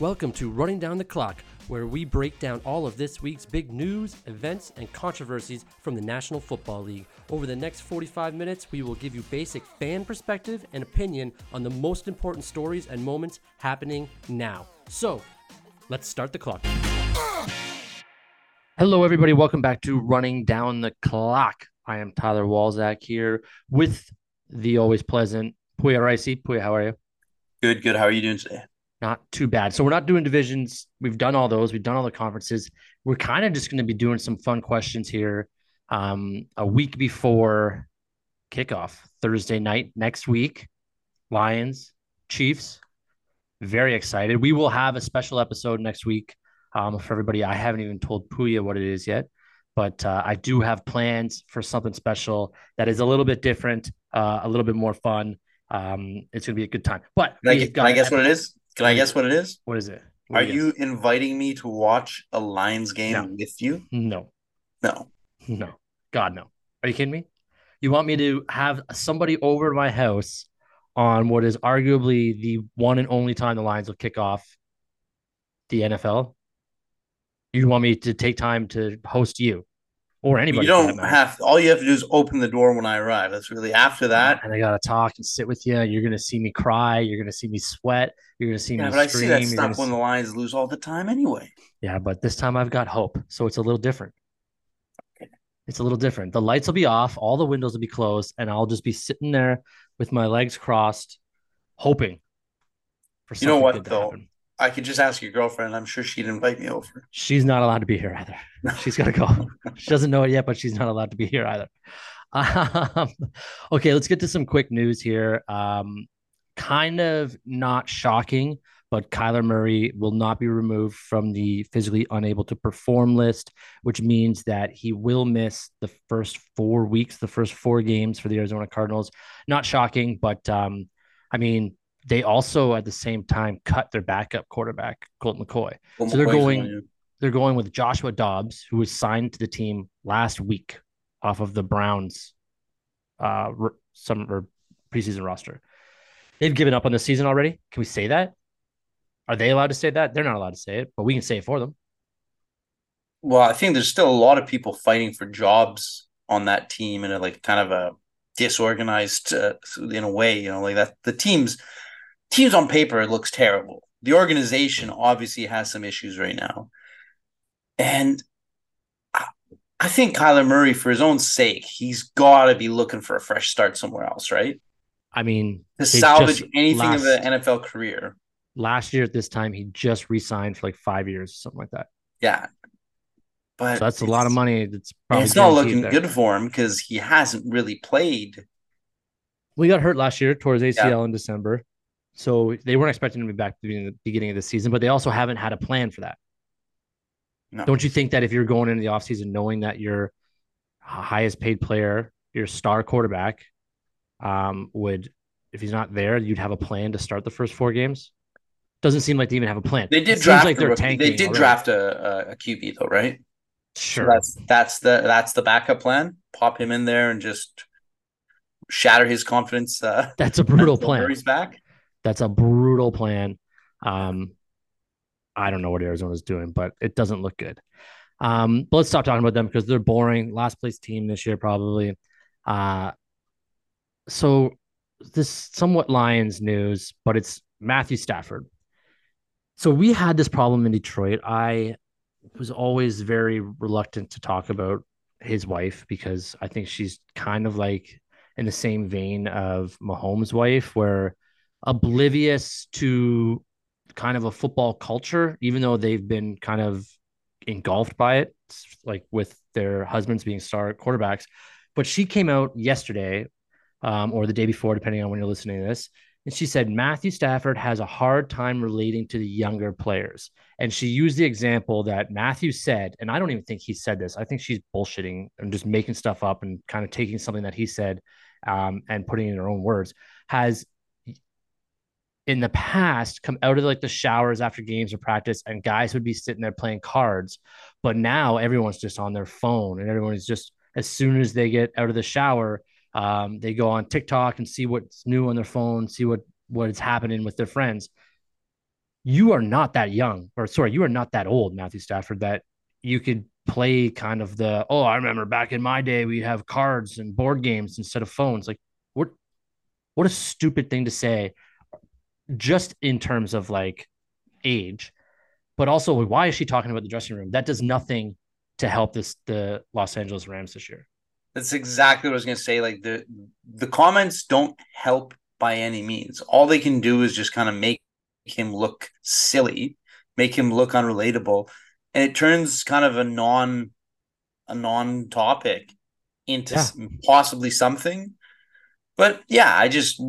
Welcome to Running Down the Clock, where we break down all of this week's big news, events, and controversies from the National Football League. Over the next 45 minutes, we will give you basic fan perspective and opinion on the most important stories and moments happening now. So, let's start the clock. Hello, everybody. Welcome back to Running Down the Clock. I am Tyler Walzak here with the always pleasant Poya Ricey. Poya, how are you? Good, good. How are you doing today? Not too bad. So we're not doing divisions. We've done all those. We've done all the conferences. We're kind of just going to be doing some fun questions here. Um, a week before kickoff, Thursday night next week, Lions, Chiefs. Very excited. We will have a special episode next week um, for everybody. I haven't even told Poya what it is yet, but uh, I do have plans for something special that is a little bit different, uh, a little bit more fun. Um, it's going to be a good time. But I, I guess what it is? Can I guess what it is? What is it? What Are you guess? inviting me to watch a Lions game No. with you? No, No. no, God, no. Are you kidding me? You want me to have somebody over to my house on what is arguably the one and only time the Lions will kick off the NFL? You want me to take time to host you or anybody? you don't have. All you have to do is open the door when I arrive. That's really after that. and I gotta talk and sit with you. You're gonna see me cry. You're gonna see me sweat. You're gonna see Yeah, me but I see that stuff when see- the Lions lose all the time anyway. Yeah, but this time I've got hope, so it's a little different. It's a little different. The lights will be off, all the windows will be closed, and I'll just be sitting there with my legs crossed, hoping for You know what, to though? happen. I could just ask your girlfriend. I'm sure she'd invite me over. She's not allowed to be here either. She's got to go. she doesn't know it yet, but she's not allowed to be here either. Um, okay, let's get to some quick news here. Um, kind of not shocking, but Kyler Murray will not be removed from the physically unable to perform list, which means that he will miss the first four weeks, the first four games for the Arizona Cardinals. Not shocking, but um, I mean, they also at the same time cut their backup quarterback, Colt McCoy. So they're going- They're going with Joshua Dobbs, who was signed to the team last week off of the Browns uh some or preseason roster. They've given up on the season already. Can we say that? Are they allowed to say that? They're not allowed to say it, but we can say it for them. Well, I think there's still a lot of people fighting for jobs on that team in a like kind of a disorganized uh, in a way, you know, like that the teams teams on paper it looks terrible. The organization obviously has some issues right now. And I, I think Kyler Murray for his own sake, he's got to be looking for a fresh start somewhere else, right? I mean, To salvage anything of last- an NFL career. last year at this time, he just re-signed for like five years, something like that. Yeah. But So that's a lot of money. That's probably it's not looking there. good for him because he hasn't really played. We got hurt last year towards ACL in December. So they weren't expecting him to be back at the beginning of the season, but they also haven't had a plan for that. No. Don't you think that if you're going into the offseason knowing that your highest paid player, your star quarterback, um, would, if he's not there, you'd have a plan to start the first four games? Doesn't seem like they even have a plan. They It did seems draft like a they're tanking. They did already. draft a, a, QB though, right? So Sure. that's that's the that's the backup plan. Pop him in there and just shatter his confidence. Uh, That's a brutal plan. Murray's back. That's a brutal plan. Um, I don't know what Arizona's doing, but it doesn't look good. Um, but let's stop talking about them because they're boring. Last place team this year, probably. Uh, so this somewhat Lions news, but it's Matthew Stafford. So we had this problem in Detroit. I was always very reluctant to talk about his wife because I think she's kind of like in the same vein of Mahomes' wife, where oblivious to kind of a football culture, even though they've been kind of engulfed by it, like with their husbands being star quarterbacks. But she came out yesterday um, or the day before, depending on when you're listening to this. And she said Matthew Stafford has a hard time relating to the younger players. And she used the example that Matthew said, and I don't even think he said this. I think she's bullshitting and just making stuff up and kind of taking something that he said um, and putting in her own words. Has in the past come out of like the showers after games or practice, and guys would be sitting there playing cards. But now everyone's just on their phone, and everyone's just as soon as they get out of the shower, um, they go on TikTok and see what's new on their phone, see what what is happening with their friends. you are not that young, or sorry, you are not that old, Matthew Stafford, that you could play kind of the oh, I remember back in my day we have cards and board games instead of phones. Like what what a stupid thing to say just in terms of like age. But also why is she talking about the dressing room? That does nothing to help this the Los Angeles Rams this year. That's exactly what I was gonna say. Like the the comments don't help by any means. All they can do is just kind of make him look silly, make him look unrelatable, and it turns kind of a non a non topic into yeah. possibly something. But yeah, I just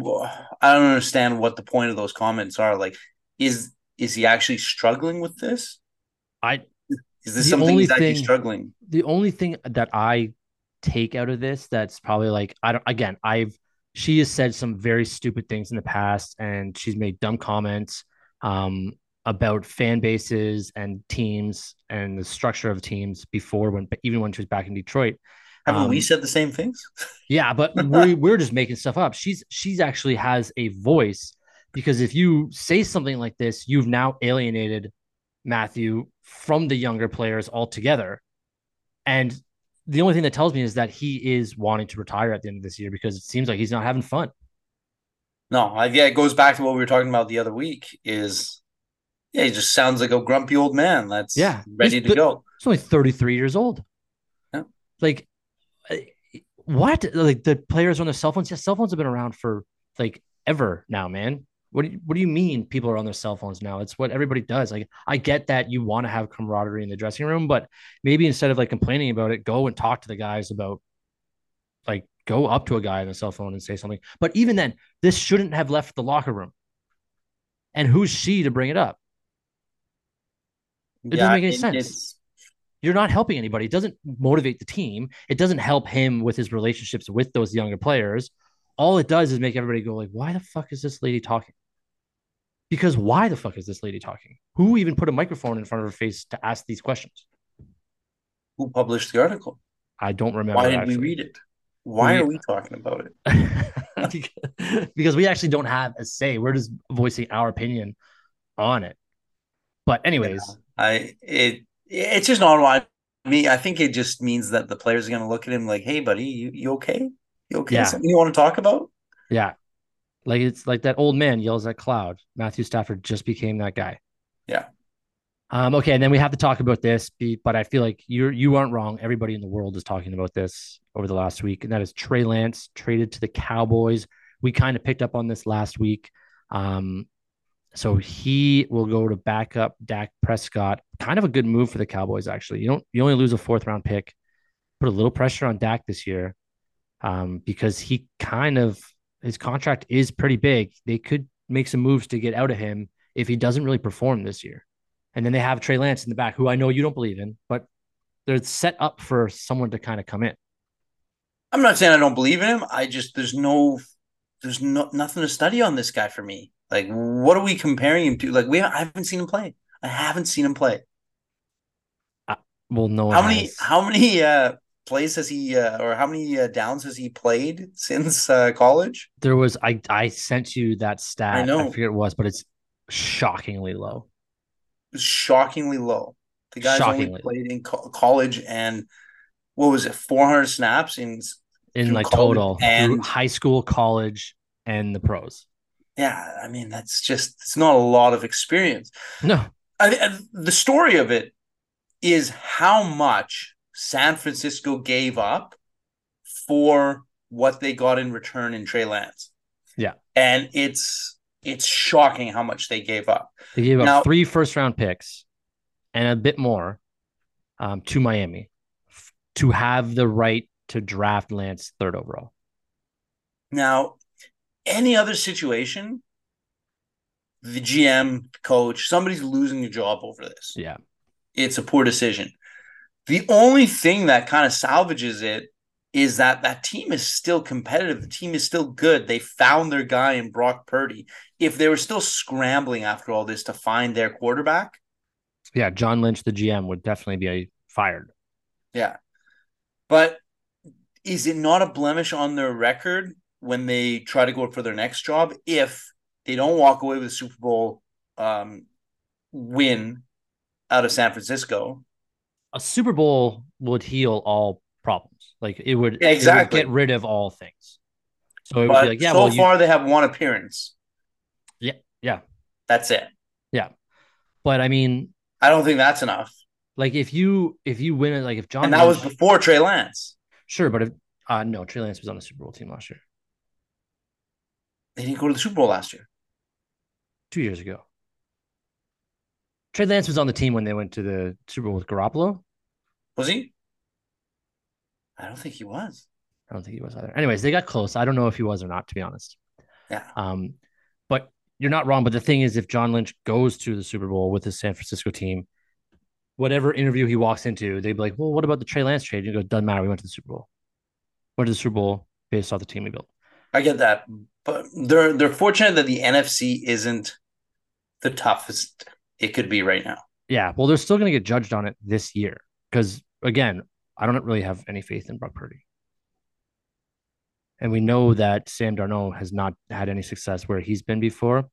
I don't understand what the point of those comments are. Like, is is he actually struggling with this? I is this something he's actually thing, struggling? The only thing that I take out of this that's probably like I don't again I've she has said some very stupid things in the past and she's made dumb comments um, about fan bases and teams and the structure of teams before when even when she was back in Detroit. Haven't um, we said the same things? yeah, but we, we're just making stuff up. She's she's actually has a voice because if you say something like this, you've now alienated Matthew from the younger players altogether. And the only thing that tells me is that he is wanting to retire at the end of this year because it seems like he's not having fun. No, I, yeah, it goes back to what we were talking about the other week. Is yeah, he just sounds like a grumpy old man that's yeah ready to go. He's only thirty three years old. Yeah, like what? Like the players on their cell phones? Yeah, cell phones have been around for like ever now, man. What do you, what do you mean people are on their cell phones now? It's what everybody does. Like I get that you want to have camaraderie in the dressing room, but maybe instead of like complaining about it, go and talk to the guys about like go up to a guy on the cell phone and say something. But even then, this shouldn't have left the locker room. And who's she to bring it up? It yeah, doesn't make any it, sense. You're not helping anybody. It doesn't motivate the team. It doesn't help him with his relationships with those younger players. All it does is make everybody go like, "Why the fuck is this lady talking?" Because why the fuck is this lady talking? Who even put a microphone in front of her face to ask these questions? Who published the article? I don't remember. Why did actually. we read it? Why we, are we talking about it? because we actually don't have a say. We're just voicing our opinion on it. But anyways, yeah, I it it's just not why me. I think it just means that the players are going to look at him like, "Hey, buddy, you you okay? You okay? Yeah. Something you want to talk about?" Yeah, like it's like that old man yells at cloud. Matthew Stafford just became that guy. Yeah. Um, okay, and then we have to talk about this, but I feel like you're you aren't wrong. Everybody in the world is talking about this over the last week, and that is Trey Lance traded to the Cowboys. We kind of picked up on this last week. Um, so he will go to back up Dak Prescott. Kind of a good move for the Cowboys, actually. You don't you only lose a fourth round pick. Put a little pressure on Dak this year, um, because he kind of his contract is pretty big. They could make some moves to get out of him if he doesn't really perform this year. And then they have Trey Lance in the back, who I know you don't believe in, but they're set up for someone to kind of come in. I'm not saying I don't believe in him. I just there's no there's no nothing to study on this guy for me. Like, what are we comparing him to? Like, we I haven't seen him play. I haven't seen him play. Uh, well, no. How many? Has. How many uh, plays has he, uh, or how many uh, downs has he played since uh, college? There was I I sent you that stat. I know. I forget it was, but it's shockingly low shockingly low. The guy's shockingly. only played in co- college and what was it, 400 snaps in in like total and high school, college, and the pros. Yeah, I mean that's just it's not a lot of experience. No, I, I, the story of it is how much San Francisco gave up for what they got in return in Trey Lance. Yeah, and it's it's shocking how much they gave up. They gave now, up three first round picks and a bit more um, to Miami f- to have the right to draft Lance third overall. Now, any other situation, the GM, coach, somebody's losing a job over this. Yeah. It's a poor decision. The only thing that kind of salvages it is that that team is still competitive. The team is still good. They found their guy in Brock Purdy. If they were still scrambling after all this to find their quarterback, yeah, John Lynch, the GM, would definitely be fired. Yeah, but is it not a blemish on their record when they try to go for their next job if they don't walk away with the Super Bowl um, win out of San Francisco. A Super Bowl would heal all problems. Like it would, exactly. it would get rid of all things. So it would But be like, yeah, so well, you, far they have one appearance. yeah, yeah, That's it. yeah. But I mean, I don't think that's enough. like if you if you win it, like if John And that was before Trey Lance. sure, but if uh no, Trey Lance was on the Super Bowl team last year, They didn't go to the Super Bowl last year. two years ago. Trey Lance was on the team when they went to the Super Bowl with Garoppolo. Was he? I don't think he was. I don't think he was either. Anyways, they got close. I don't know if he was or not, to be honest. Yeah. Um, but you're not wrong. But the thing is, if John Lynch goes to the Super Bowl with his San Francisco team, whatever interview he walks into, they'd be like, "Well, what about the Trey Lance trade?" You go, "Doesn't matter. We went to the Super Bowl. Went to the Super Bowl based off the team we built." I get that. But they're they're fortunate that the NFC isn't the toughest it could be right now. Yeah. Well, they're still going to get judged on it this year because, again, I don't really have any faith in Brock Purdy. And we know that Sam Darnold has not had any success where he's been before.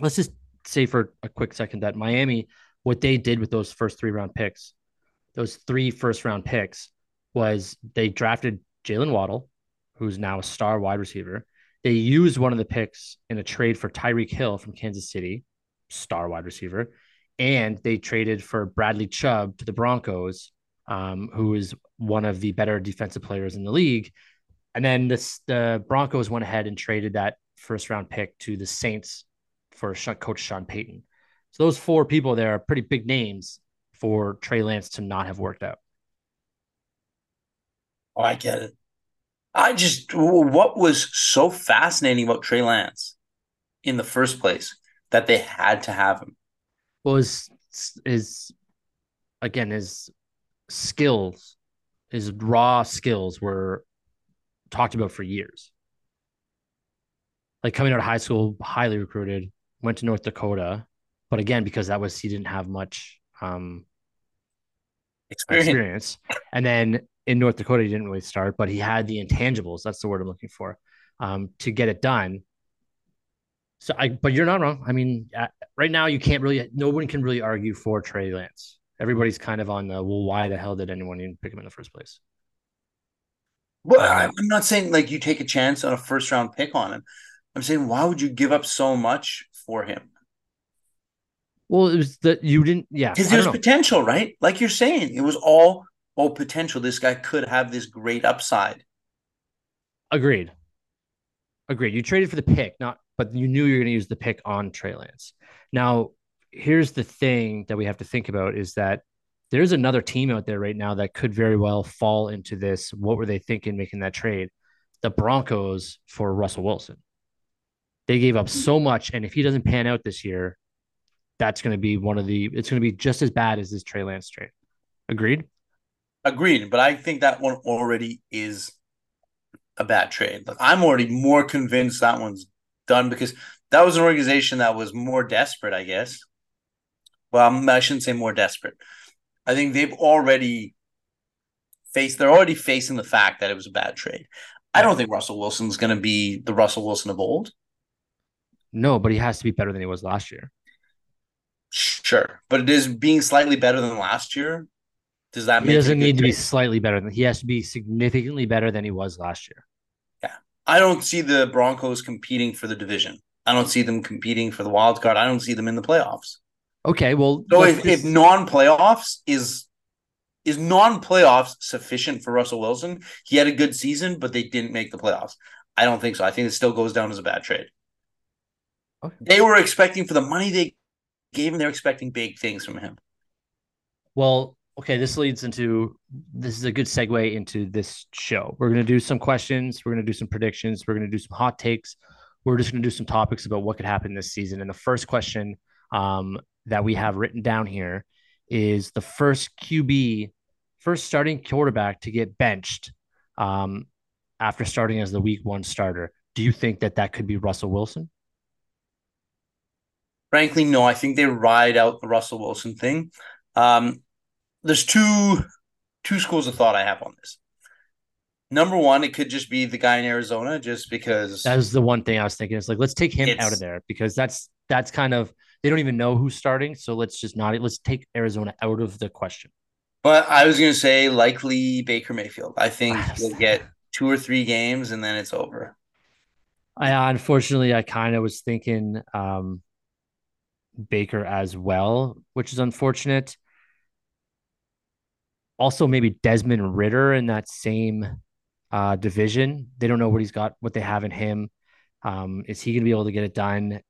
Let's just say for a quick second that Miami, what they did with those first three round picks, those three first round picks, was they drafted Jaylen Waddle, who's now a star wide receiver. They used one of the picks in a trade for Tyreek Hill from Kansas City, star wide receiver and they traded for Bradley Chubb to the Broncos, um, who is one of the better defensive players in the league. And then this, the Broncos went ahead and traded that first round pick to the Saints for Coach Sean Payton. So those four people there are pretty big names for Trey Lance to not have worked out. Oh, I get it. I just what was so fascinating about Trey Lance in the first place that they had to have him. Well, his his again his skills, his raw skills were talked about for years. Like coming out of high school, highly recruited, went to North Dakota, but again because that was he didn't have much um, Experience. experience, and then in North Dakota he didn't really start, but he had the intangibles. That's the word I'm looking for um, to get it done. So I, but you're not wrong. I mean, uh, right now you can't really, no one can really argue for Trey Lance. Everybody's kind of on the well, why the hell did anyone even pick him in the first place? Well, I'm not saying like you take a chance on a first round pick on him. I'm saying why would you give up so much for him? Well, it was that you didn't, yeah. Because there's potential, right? Like you're saying, it was all all potential. This guy could have this great upside. Agreed. Agreed. You traded for the pick, not, but you knew you were going to use the pick on Trey Lance. Now, here's the thing that we have to think about is that there's another team out there right now that could very well fall into this. What were they thinking making that trade? The Broncos for Russell Wilson. They gave up so much, and if he doesn't pan out this year, that's going to be one of the. It's going to be just as bad as this Trey Lance trade. Agreed. Agreed, but I think that one already is a bad trade. Like, I'm already more convinced that one's done because that was an organization that was more desperate, I guess. Well, I shouldn't say more desperate. I think they've already faced. They're already facing the fact that it was a bad trade. I don't think Russell Wilson's going to be the Russell Wilson of old. No, but he has to be better than he was last year. Sure, but it is being slightly better than last year. Does that He doesn't need to be slightly better than he has to be significantly better than he was last year. Yeah, I don't see the Broncos competing for the division. I don't see them competing for the wild card. I don't see them in the playoffs. Okay, well, So if, if non-playoffs is is non-playoffs sufficient for Russell Wilson? He had a good season, but they didn't make the playoffs. I don't think so. I think it still goes down as a bad trade. Okay. They were expecting for the money they gave him, they're expecting big things from him. well, okay, this leads into this is a good segue into this show. We're gonna do some questions, we're gonna do some predictions, we're gonna do some hot takes. We're just gonna do some topics about what could happen this season. And the first question um, that we have written down here is the first QB, first starting quarterback to get benched um, after starting as the week one starter. Do you think that that could be Russell Wilson? Frankly, no. I think they ride out the Russell Wilson thing. Um, there's two two schools of thought I have on this. Number one, it could just be the guy in Arizona, just because That was the one thing I was thinking. It's like let's take him out of there because that's that's kind of they don't even know who's starting. So let's just not let's take Arizona out of the question. But I was going to say likely Baker Mayfield. I think he'll get two or three games and then it's over. I unfortunately I kind of was thinking um, Baker as well, which is unfortunate. Also, maybe Desmond Ridder in that same uh, division. They don't know what he's got, what they have in him. Um, is he going to be able to get it done?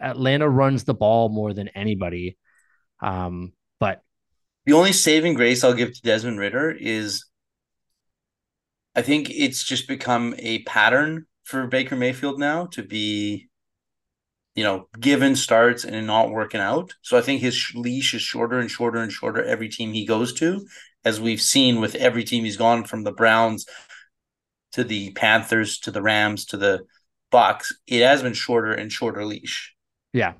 Atlanta runs the ball more than anybody. Um, but the only saving grace I'll give to Desmond Ridder is I think it's just become a pattern for Baker Mayfield now to be, you know, given starts and not working out. So I think his leash is shorter and shorter and shorter every team he goes to, as we've seen with every team he's gone from the Browns to the Panthers to the Rams to the Bucs. It has been shorter and shorter leash. Yeah.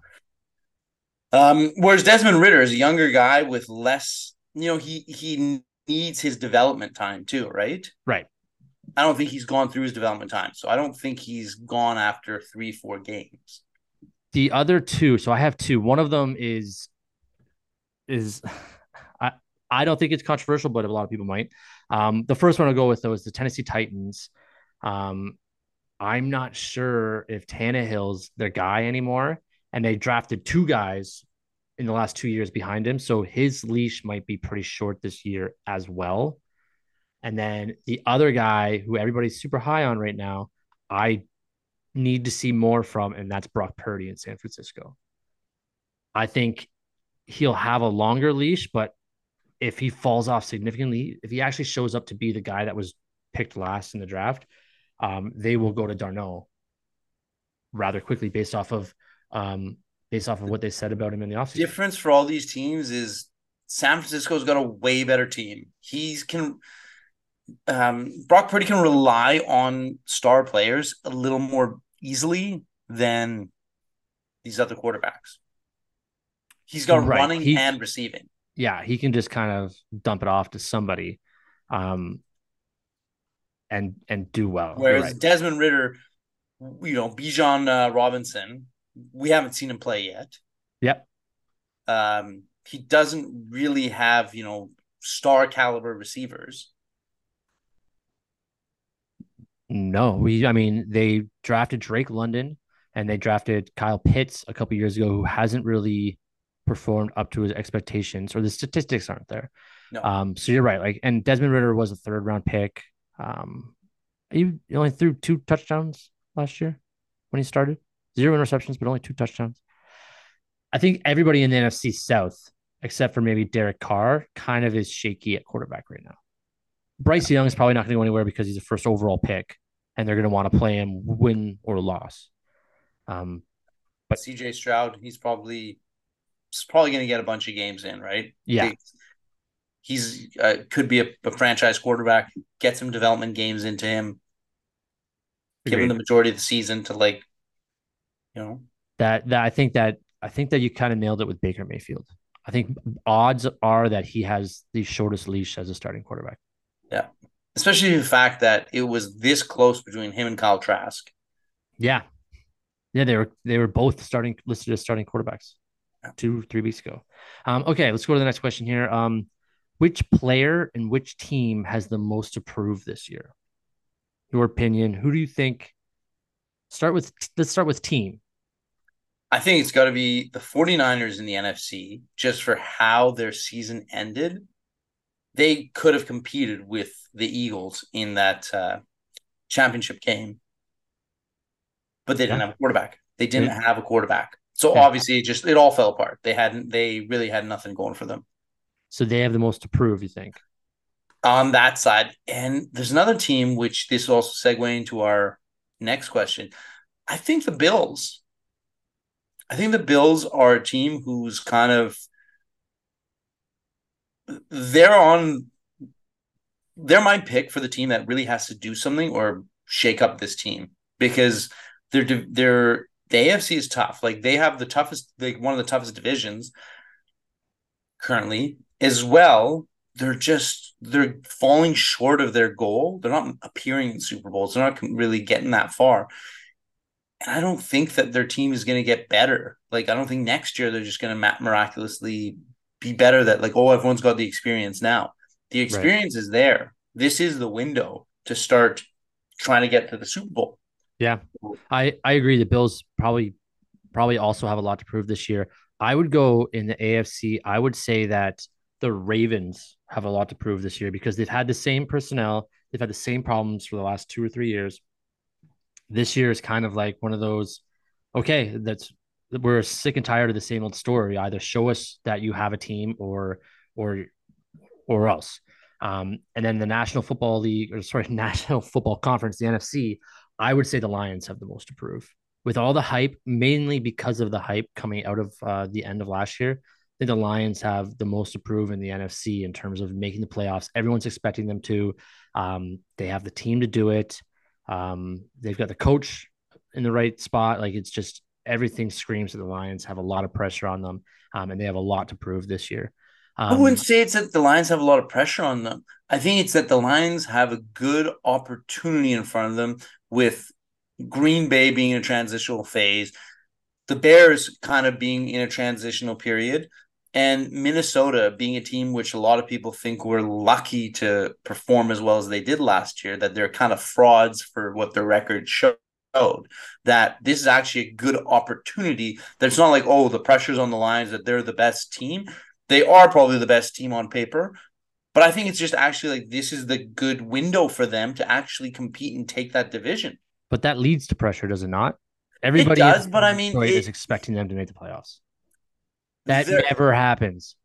Um, whereas Desmond Ridder is a younger guy with less, you know, he he needs his development time too, right? Right. I don't think he's gone through his development time. So I don't think he's gone after three, four games. The other two, so I have two. One of them is is I I don't think it's controversial, but a lot of people might. Um, the first one I'll go with though is the Tennessee Titans. Um, I'm not sure if Tannehill's their guy anymore and they drafted two guys in the last two years behind him. So his leash might be pretty short this year as well. And then the other guy who everybody's super high on right now, I need to see more from, and that's Brock Purdy in San Francisco. I think he'll have a longer leash, but if he falls off significantly, if he actually shows up to be the guy that was picked last in the draft, um, they will go to Darnold rather quickly based off of um, based off of what they said about him in the offseason. Difference for all these teams is San Francisco's got a way better team. He's can um, Brock Purdy can rely on star players a little more easily than these other quarterbacks. He's got right. running he, and receiving. Yeah, he can just kind of dump it off to somebody, um, and and do well. Whereas right. Desmond Ridder, you know, Bijan uh, Robinson, we haven't seen him play yet. Yep. Um, he doesn't really have, you know, star caliber receivers. No, we. I mean, they drafted Drake London and they drafted Kyle Pitts a couple years ago, who hasn't really performed up to his expectations, or the statistics aren't there. No. Um, so you're right. Like, and Desmond Ridder was a third round pick. Um, you only threw two touchdowns last year when he started zero interceptions, but only two touchdowns. I think everybody in the NFC South, except for maybe Derek Carr, kind of is shaky at quarterback right now. Bryce Young is probably not going to go anywhere because he's a first overall pick, and they're going to want to play him win or loss. Um, but CJ Stroud, he's probably he's probably going to get a bunch of games in, right? Yeah. he's uh, could be a, a, franchise quarterback. Get some development games into him. Agreed. Give him the majority of the season to like you know that that I think that I think that you kind of nailed it with Baker Mayfield. I think odds are that he has the shortest leash as a starting quarterback. Yeah, especially the fact that it was this close between him and Kyle Trask. Yeah, yeah, they were they were both starting listed as starting quarterbacks yeah. two three weeks ago. Um, okay, let's go to the next question here. Um, which player and which team has the most to prove this year? Your opinion. Who do you think? Start with let's start with team. I think it's got to be the 49ers in the NFC just for how their season ended. They could have competed with the Eagles in that uh, championship game, but they didn't yeah. have a quarterback. They didn't yeah. have a quarterback. So yeah. obviously, it just it all fell apart. They hadn't. They really had nothing going for them. So they have the most to prove. You think? On that side, and there's another team which this also segue into our next question. I think the Bills. I think the Bills are a team who's kind of they're on they're my pick for the team that really has to do something or shake up this team because they're they're the AFC is tough. Like they have the toughest like one of the toughest divisions currently as well. They're just they're falling short of their goal. They're not appearing in Super Bowls. They're not really getting that far. And I don't think that their team is going to get better. Like, I don't think next year they're just going to miraculously be better. That, like, oh, everyone's got the experience now. The experience right. is there. This is the window to start trying to get to the Super Bowl. Yeah, I I agree. The Bills probably probably also have a lot to prove this year. I would go in the AFC. I would say that the Ravens have a lot to prove this year because they've had the same personnel. They've had the same problems for the last two or three years. This year is kind of like one of those. Okay, that's we're sick and tired of the same old story. Either show us that you have a team, or or or else. Um, and then the National Football League, or sorry, National Football Conference, the NFC, I would say the Lions have the most to prove. With all the hype, mainly because of the hype coming out of uh, the end of last year, I think the Lions have the most to prove in the NFC in terms of making the playoffs. Everyone's expecting them to. Um, they have the team to do it. Um, they've got the coach in the right spot. Like it's just everything screams that the Lions have a lot of pressure on them, um, and they have a lot to prove this year. Um, I wouldn't say it's that the Lions have a lot of pressure on them. I think it's that the Lions have a good opportunity in front of them with Green Bay being in a transitional phase, the Bears kind of being in a transitional period, and Minnesota being a team which a lot of people think were lucky to perform as well as they did last year, that they're kind of frauds for what their record showed. That this is actually a good opportunity. That it's not like, oh, the pressure's on the Lions that they're the best team. They are probably the best team on paper, but I think it's just actually like this is the good window for them to actually compete and take that division. But that leads to pressure, does it not? Everybody it does, but I mean, it, is expecting them to make the playoffs. That never happens.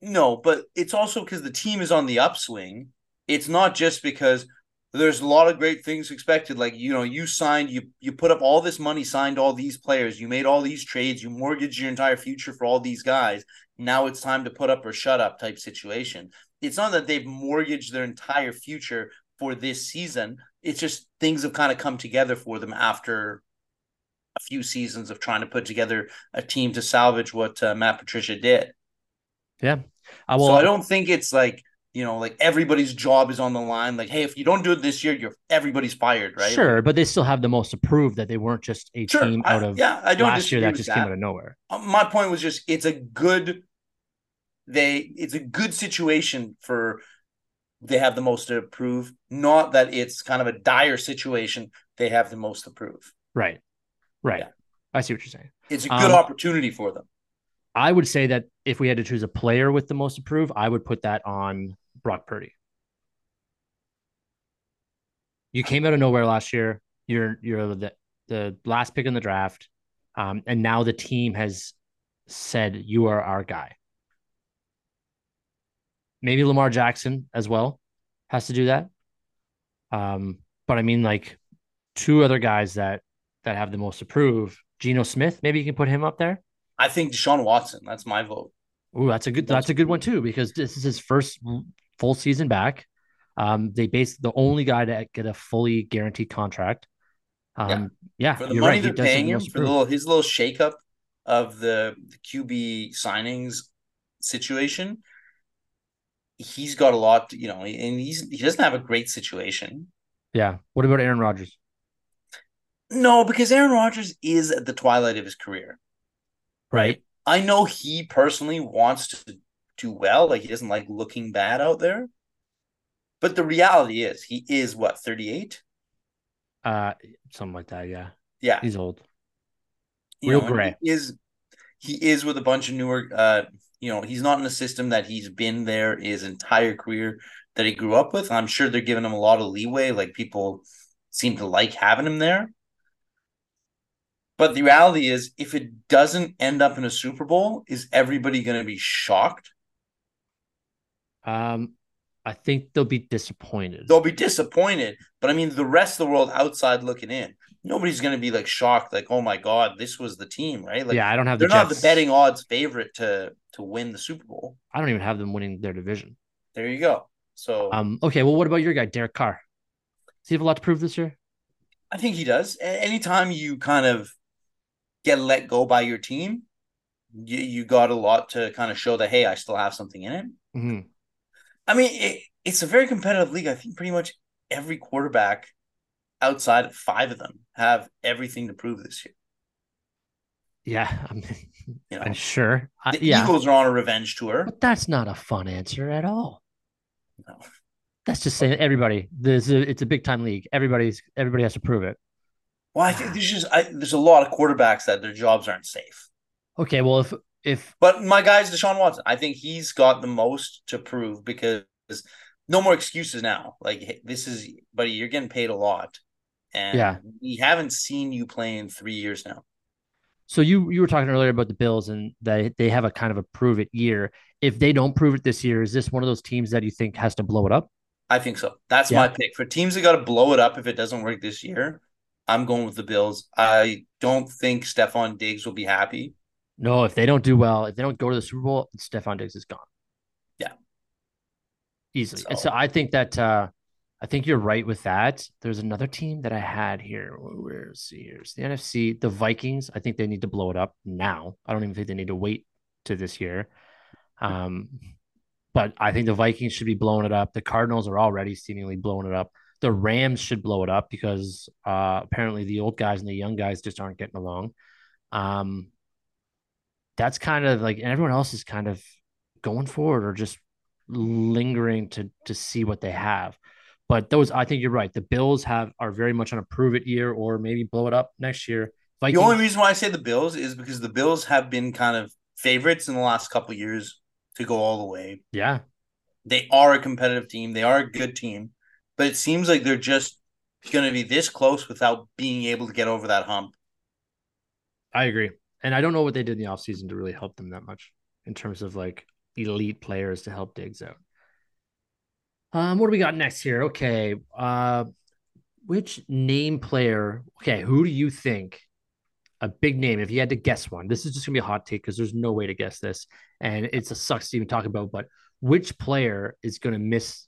No, but it's also because the team is on the upswing. It's not just because there's a lot of great things expected. Like you know, you signed, you you put up all this money, signed all these players, you made all these trades, you mortgaged your entire future for all these guys. Now it's time to put up or shut up type situation. It's not that they've mortgaged their entire future for this season. It's just things have kind of come together for them after a few seasons of trying to put together a team to salvage what uh, Matt Patricia did. Yeah. I will, so I don't think it's like you know, like everybody's job is on the line. Like, hey, if you don't do it this year, you're everybody's fired, right? Sure, but they still have the most to prove that they weren't just a sure, team out of I, yeah, I don't last year that just that. came out of nowhere. Uh, my point was just it's a good they it's a good situation for they have the most to prove, not that it's kind of a dire situation. They have the most to prove. Right. Right. Yeah. I see what you're saying. It's a good um, opportunity for them. I would say that if we had to choose a player with the most to prove, I would put that on Brock Purdy. You came out of nowhere last year. You're you're the, the last pick in the draft. Um, and now the team has said you are our guy. Maybe Lamar Jackson as well has to do that. Um, but I mean, like two other guys that that have the most to prove. Geno Smith, maybe you can put him up there. I think Deshaun Watson. That's my vote. Oh, that's a good. That's a good one too because this is his first full season back. Um, they base the only guy to get a fully guaranteed contract. Um, yeah, yeah for the money right. they're paying him for the little his little shakeup of the, the QB signings situation. He's got a lot, you know, and he's he doesn't have a great situation. Yeah. What about Aaron Rodgers? No, because Aaron Rodgers is at the twilight of his career. Right. I know he personally wants to do well. Like he doesn't like looking bad out there. But the reality is he is what, 38? Uh something like that, yeah. Yeah. He's old. You Real know, gray. He is he is with a bunch of newer uh you know, he's not in a system that he's been there his entire career that he grew up with. I'm sure they're giving him a lot of leeway. Like people seem to like having him there. But the reality is, if it doesn't end up in a Super Bowl, is everybody going to be shocked? Um, I think they'll be disappointed. They'll be disappointed, but I mean, the rest of the world outside looking in, nobody's going to be like shocked, like, "Oh my god, this was the team!" Right? Like, yeah, I don't have. They're the not the betting odds favorite to to win the Super Bowl. I don't even have them winning their division. There you go. So, um, okay. Well, what about your guy, Derek Carr? Does he have a lot to prove this year? I think he does. Anytime you kind of get let go by your team, you, you got a lot to kind of show that hey, I still have something in it. Mm-hmm. I mean, it, it's a very competitive league. I think pretty much every quarterback outside of five of them have everything to prove this year. Yeah, I mean, You know, I'm sure. I- the yeah, Eagles are on a revenge tour. but that's not a fun answer at all. No. That's just saying everybody. This is it's a big time league. Everybody's everybody has to prove it. Well, I think there's just I, there's a lot of quarterbacks that their jobs aren't safe. Okay, well if if But my guy's Deshaun Watson. I think he's got the most to prove because no more excuses now. Like this is, buddy, you're getting paid a lot, and Yeah. we haven't seen you play in three years now. so you you were talking earlier about the Bills and they they have a kind of a prove it year. If they don't prove it this year, is this one of those teams that you think has to blow it up? I think so. That's Yeah. my pick for teams that got to blow it up if it doesn't work this year. I'm going with the Bills. I don't think Stefon Diggs will be happy. No, if they don't do well, if they don't go to the Super Bowl, Stefon Diggs is gone. Yeah. Easily. And So- so I think that uh I think you're right with that. There's another team that I had here. Where's see here's the NFC, the Vikings. I think they need to blow it up now. I don't even think they need to wait to this year. Um, but I think the Vikings should be blowing it up. The Cardinals are already seemingly blowing it up. The Rams should blow it up because uh, apparently the old guys and the young guys just aren't getting along. Um, that's kind of like, and everyone else is kind of going forward or just lingering to to see what they have. But those, I think you're right. The Bills have are very much on a prove it year, or maybe blow it up next year. Vikings, The only reason why I say the Bills is because the Bills have been kind of favorites in the last couple of years to go all the way. yeah, They are a competitive team. They are a good team, but it seems like they're just going to be this close without being able to get over that hump. I agree. And I don't know what they did in the offseason to really help them that much in terms of like elite players to help Diggs out. Um, what do we got next here? Okay. Uh which name player? Okay, who do you think a big name, if you had to guess one, this is just gonna be a hot take because there's no way to guess this, and it's a sucks to even talk about, but which player is gonna miss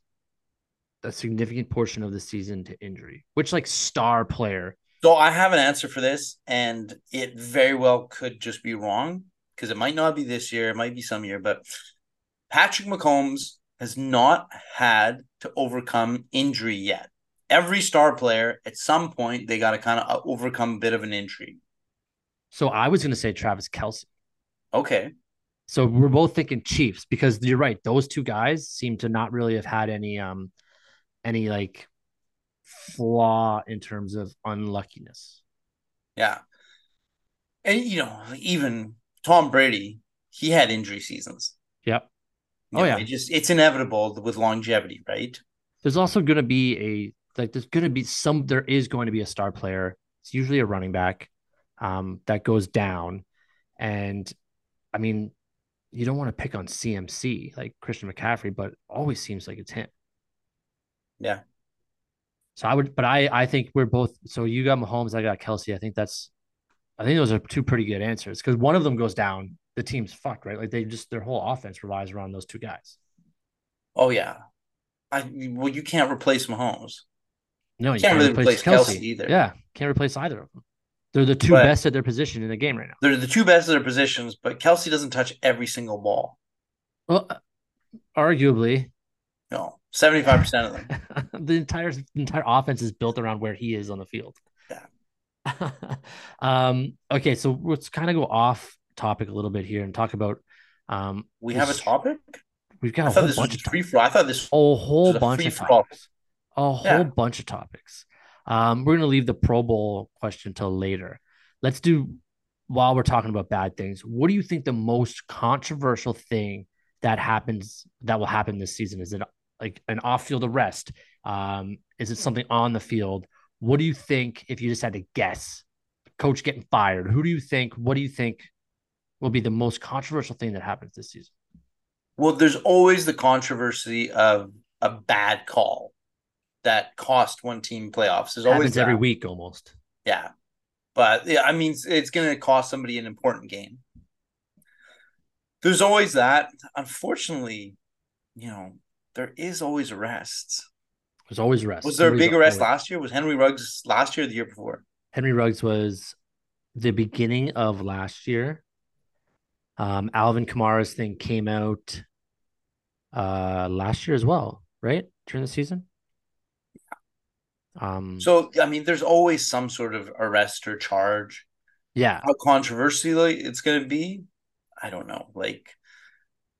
a significant portion of the season to injury? Which like star player? So I have an answer for this, and it very well could just be wrong because it might not be this year, it might be some year, but Patrick Mahomes has not had to overcome injury yet. Every star player, at some point, they got to kind of overcome a bit of an injury. So I was gonna say Travis Kelce. Okay. So we're both thinking Chiefs because you're right. Those two guys seem to not really have had any um any like flaw in terms of unluckiness. Yeah. And, you know, even Tom Brady, he had injury seasons. Yep. You Oh, know, yeah. It just, it's inevitable with longevity, right? There's also going to be a like there's going to be some there is going to be a star player. It's usually a running back um that goes down and I mean you don't want to pick on CMC like Christian McCaffrey but always seems like it's him. Yeah. So I would, but I I think we're both. So you got Mahomes, I got Kelce. I think that's, I think those are two pretty good answers because one of them goes down, the team's fucked, right? Like they just their whole offense relies around those two guys. Oh, yeah. I Well, you can't replace Mahomes. No, you Can't can't, really replace, replace Kelce. Kelce either. Yeah, can't replace either of them. They're the two But- best at their position in the game right now. They're the two best at their positions, but Kelce doesn't touch every single ball. Well, uh, arguably, No, 75% of them. the entire the entire offense is built around where he is on the field. Yeah. um. Okay, so let's kind of go off topic a little bit here and talk about. Um, We have a topic? We've got a whole this bunch of free I thought this a whole bunch of topics. A whole Yeah. bunch of topics. Um, we're gonna leave the Pro Bowl question till later. Let's do while we're talking about bad things. What do you think the most controversial thing that happens that will happen this season? Is it like an off-field arrest? Um, is it something on the field? What do you think if you just had to guess? Coach getting fired. Who do you think? What do you think will be the most controversial thing that happens this season? Well, there's always the controversy of a bad call that cost one team playoffs. There's always every week almost. Yeah. But yeah, I mean, it's, it's going to cost somebody an important game. There's always that. Unfortunately, you know, there is always arrests. There's always arrests. Was there a big arrest always- last year? Was Henry Ruggs last year or the year before? Henry Ruggs was the beginning of last year. Um, Alvin Kamara's thing came out uh last year as well, right? During the season. Um, So I mean, there's always some sort of arrest or charge. yeah, How controversial it's going to be, I don't know. Like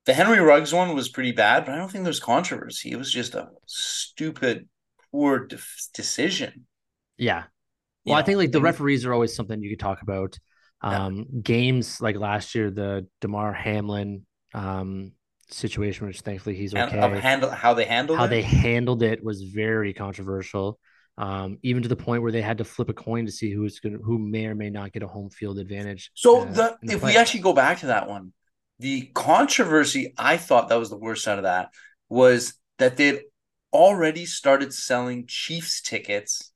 the Henry Ruggs one was pretty bad, but I don't think there's controversy. It was just a stupid, poor de- decision. yeah. You Well, I know, think like the referees are always something you could talk about. Yeah. Um, games like last year, the Damar Hamlin um situation, which thankfully he's and okay. of handle how they handled How it. they handled it was very controversial. Um, even to the point where they had to flip a coin to see who's going who may or may not get a home field advantage. So uh, the the if we actually go back to that one, the controversy I thought that was the worst out of that was that they'd already started selling Chiefs tickets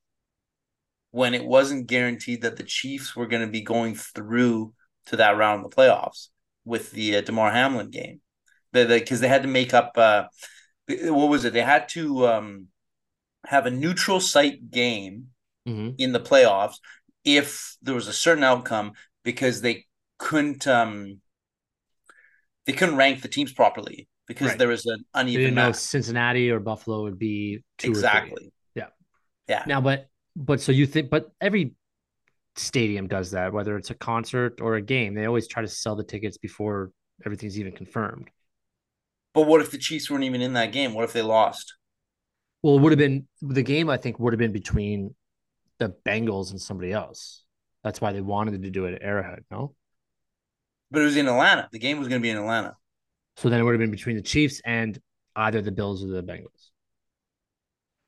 when it wasn't guaranteed that the Chiefs were going to be going through to that round of the playoffs with the uh, Damar Hamlin game. Because they had to make up uh, what was it? They had to um, have a neutral site game Mhm. in the playoffs if there was a certain outcome because they couldn't um they couldn't rank the teams properly because Right. there was an They uneven didn't know match. Cincinnati or Buffalo would be two or three. exactly Yeah. yeah Now, but but so you think, but every stadium does that, whether it's a concert or a game. They always try to sell the tickets before everything's even confirmed. but what if the chiefs weren't even in that game what if they lost Well, it would have been the game. I think would have been between the Bengals and somebody else. That's why they wanted to do it at Arrowhead. No, but it was in atlanta the game was going to be in atlanta so then it would have been between the Chiefs and either the Bills or the Bengals.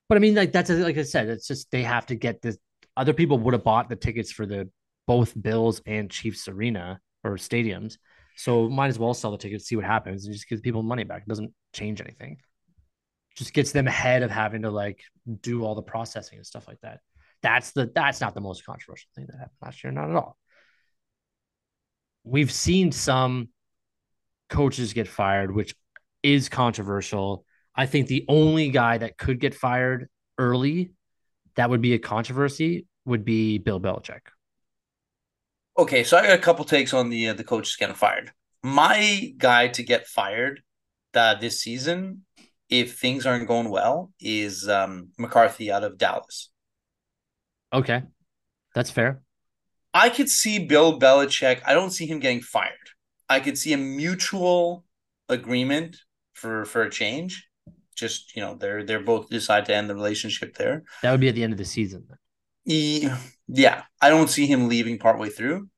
But I mean, like that's like I said, it's just they have to get this. Other people would have bought the tickets for the both Bills and Chiefs arena or stadiums, so might as well sell the tickets, see what happens, and just give people money back. It doesn't change anything. Just gets them ahead of having to like do all the processing and stuff like that. That's the that's not the most controversial thing that happened last year, not at all. We've seen some coaches get fired, which is controversial. I think the only guy that could get fired early that would be a controversy would be Bill Belichick. okay so i got a couple takes on the uh, the coaches getting fired my guy to get fired uh, this season if things aren't going well is um mccarthy out of dallas Okay. That's fair. I could see Bill Belichick. I don't see him getting fired. I could see a mutual agreement for for a change. Just you know, they're they're both decide to end the relationship there. That would be at the end of the season. He, yeah, I don't see him leaving partway through.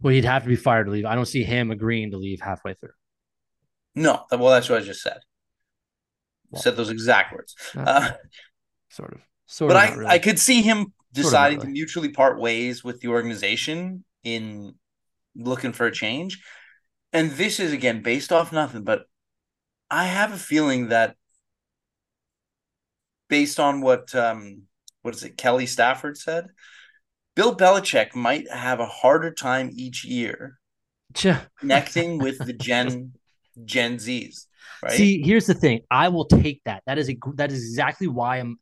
Well, he'd have to be fired to leave. I don't see him agreeing to leave halfway through. No, well, that's what I just said. Well, said those exact words. Uh, sort of. Sort but of. I, really. I could see him deciding to mutually part ways with the organization in looking for a change. And this is again based off nothing, but I have a feeling that based on what um what is it, Kelly Stafford said, Bill Belichick might have a harder time each year connecting with the Gen Gen Zs. Right. See, here's the thing. I will take that. That is a that is exactly why I'm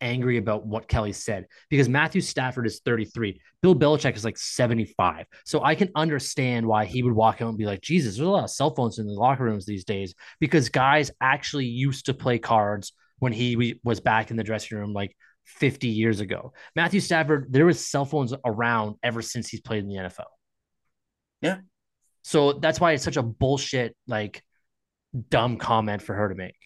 angry about what Kelly said because Matthew Stafford is 33. Bill Belichick is like 75. So I can understand why he would walk out and be like, Jesus, there's a lot of cell phones in the locker rooms these days because guys actually used to play cards when he was back in the dressing room like 50 years ago. Matthew Stafford, there was cell phones around ever since he's played in the NFL. Yeah. So that's why it's such a bullshit, like dumb comment for her to make.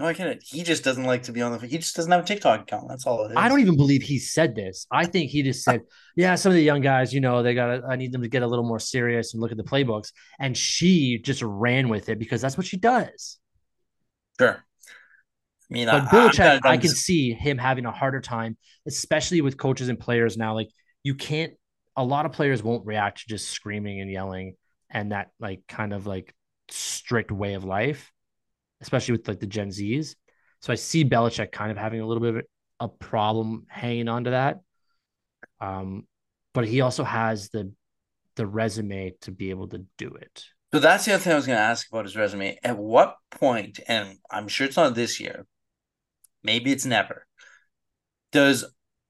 No, I get it. He just doesn't like to be on the. He just doesn't have a TikTok account. That's all it is. I don't even believe he said this. I think he just said, "Yeah, some of the young guys, you know, they got. I need them to get a little more serious and look at the playbooks." And she just ran with it because that's what she does. Sure. I mean, But I, Belichick, I can see him having a harder time, especially with coaches and players now. Like you can't. A lot of players won't react to just screaming and yelling and that like kind of like strict way of life, especially with like the Gen Zs. So I see Belichick kind of having a little bit of a problem hanging on to that. Um, but he also has the the resume to be able to do it. So that's the other thing I was going to ask about his resume. At what point, and I'm sure it's not this year, maybe it's never, does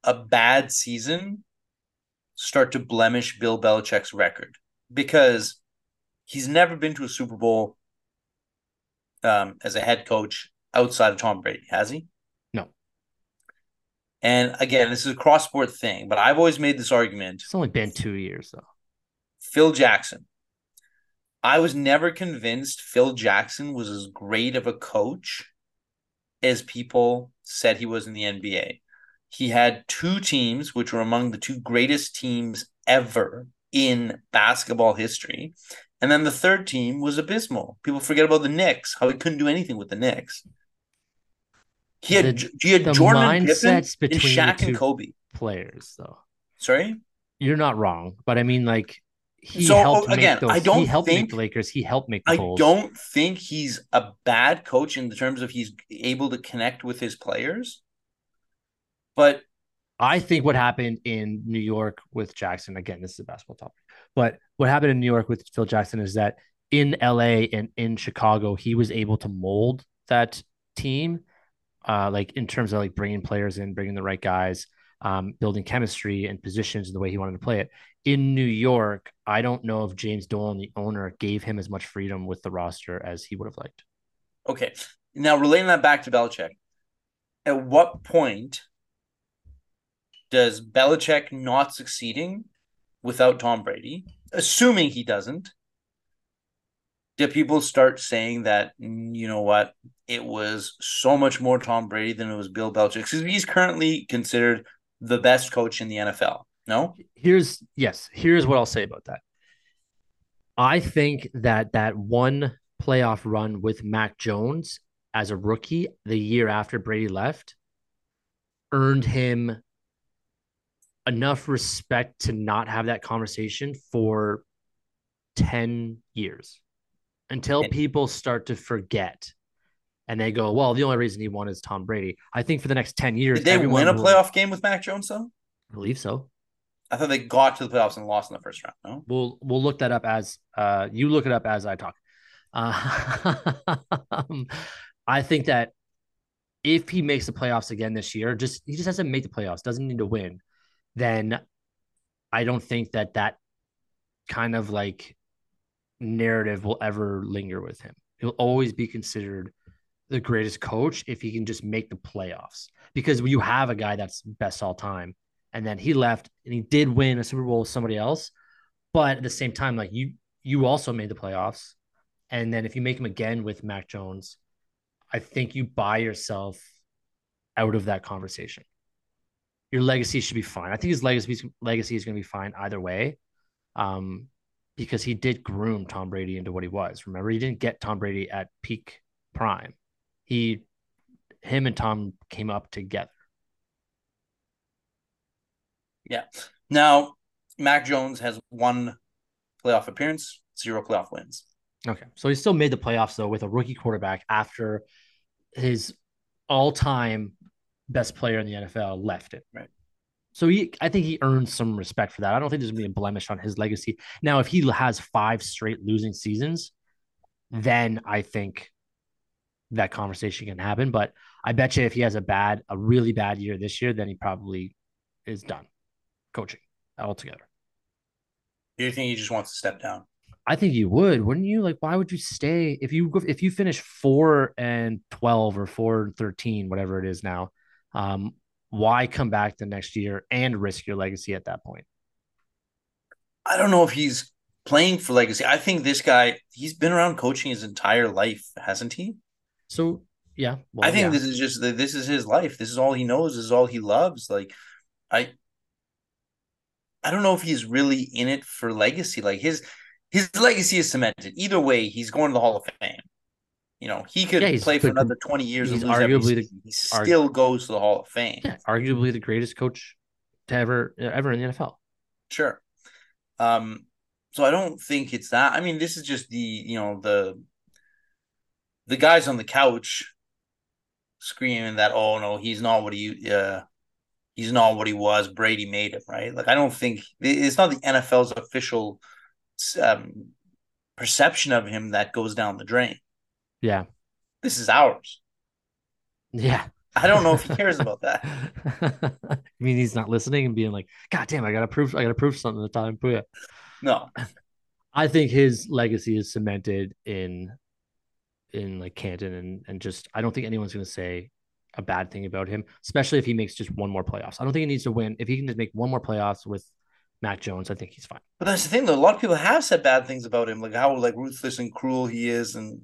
a bad season start to blemish Bill Belichick's record? Because he's never been to a Super Bowl um, as a head coach outside of Tom Brady, has he? No. And again, this is a cross sport thing, but I've always made this argument. It's only been two years though. Phil Jackson. I was never convinced Phil Jackson was as great of a coach as people said he was in the NBA. He had two teams, which were among the two greatest teams ever in basketball history. And then the third team was abysmal. People forget about the Knicks, how he couldn't do anything with the Knicks. He had The- he had Jordan and Pippen and Shaq and Kobe. Players though. Sorry, You're not wrong, but I mean like he So, oh, helped again, make those I don't he helped make think- the Lakers, he helped make I don't think he's a bad coach in the terms of he's able to connect with his players. But I think what happened in New York with Jackson, again, this is a basketball topic, but what happened in New York with Phil Jackson is that in LA and in Chicago, he was able to mold that team, uh, like in terms of like bringing players in, bringing the right guys, um, building chemistry and positions the way he wanted to play it. In New York, I don't know if James Dolan, the owner, gave him as much freedom with the roster as he would have liked. okay, now relating that back to Belichick, at what point does Belichick not succeeding without Tom Brady, assuming he doesn't? Do people start saying that "Mm, you know what it was so much more Tom Brady than it was Bill Belichick? Because he's currently considered the best coach in the NFL. No, here's yes here's what i'll say about that i think that that one playoff run with mac jones as a rookie the year after brady left earned him enough respect to not have that conversation for 10 years until people start to forget and they go well the only reason he won is tom brady i think for the next 10 years did they win a playoff game with Mac Jones though? I believe so I thought they got to the playoffs and lost in the first round. No, We'll we'll look that up as uh you look it up as I talk. Uh, I think that if he makes the playoffs again this year, just he just has to make the playoffs, doesn't need to win. Then I don't think that that kind of like narrative will ever linger with him. He'll always be considered the greatest coach if he can just make the playoffs because you have a guy that's best all time and then he left and he did win a Super Bowl with somebody else. But at the same time, like you, you also made the playoffs, and then if you make him again with Mac Jones, I think you buy yourself out of that conversation. Your legacy should be fine. I think his legacy legacy is going to be fine either way, um, because he did groom Tom Brady into what he was. Remember, he didn't get Tom Brady at peak prime. He, him, and Tom came up together. yeah. Now Mac Jones has one playoff appearance, zero playoff wins. Okay. So he still made the playoffs though with a rookie quarterback after his all-time best player in the NFL left it. Right. So he I think he earned some respect for that. I don't think there's gonna be a blemish on his legacy. Now, if he has five straight losing seasons, then I think that conversation can happen. But I bet you if he has a bad, a really bad year this year, then he probably is done coaching altogether. Do you think he just wants to step down? I think you would, wouldn't you? Like, why would you stay if you if you finish four and twelve or four and thirteen, whatever it is now? Um, why come back the next year and risk your legacy at that point? I don't know if he's playing for legacy. I think this guy, he's been around coaching his entire life, hasn't he? So yeah, well, I think yeah. this is just this is his life. This is all he knows. This is all he loves. Like, I, I don't know if he's really in it for legacy. Like his his legacy is cemented. Either way, he's going to the Hall of Fame. You know, he could Yeah, play for another twenty years. he's arguably the- he still goes to the Hall of Fame. yeah, arguably the greatest coach to ever ever in the NFL. Sure. Um, so I don't think it's that. I mean, this is just the you know the the guys on the couch screaming that oh no he's not what he uh he's not what he was Brady made him right like I don't think it's not the NFL's official um perception of him that goes down the drain Yeah, this is ours yeah. I don't know if he cares about that I mean, he's not listening and being like, "God damn, I gotta prove, I gotta prove something to Tom Poya." no I think his legacy is cemented in in like Canton and and just I don't think anyone's gonna say a bad thing about him, especially if he makes just one more playoffs. I don't think he needs to win. If he can just make one more playoffs with Mac Jones, I think he's fine. But that's the thing, though. A lot of people have said bad things about him, like how like ruthless and cruel he is, and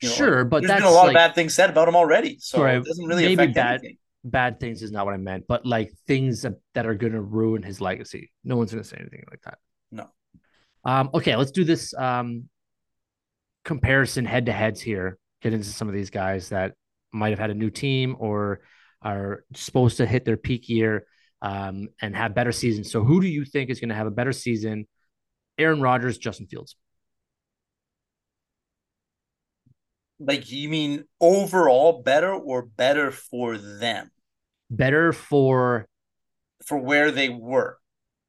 you know, sure, like, but there's been a lot like, of bad things said about him already. So right, it doesn't really maybe affect bad, anything. Bad things is not what I meant, but like things that, that are going to ruin his legacy. No one's going to say anything like that. No. Um, okay, let's do this um, comparison head to heads here. Get into some of these guys that might have had a new team or are supposed to hit their peak year um, and have better seasons. So, who do you think is going to have a better season? Aaron Rodgers, Justin Fields. Like, you mean overall better or better for them? Better for for where they were.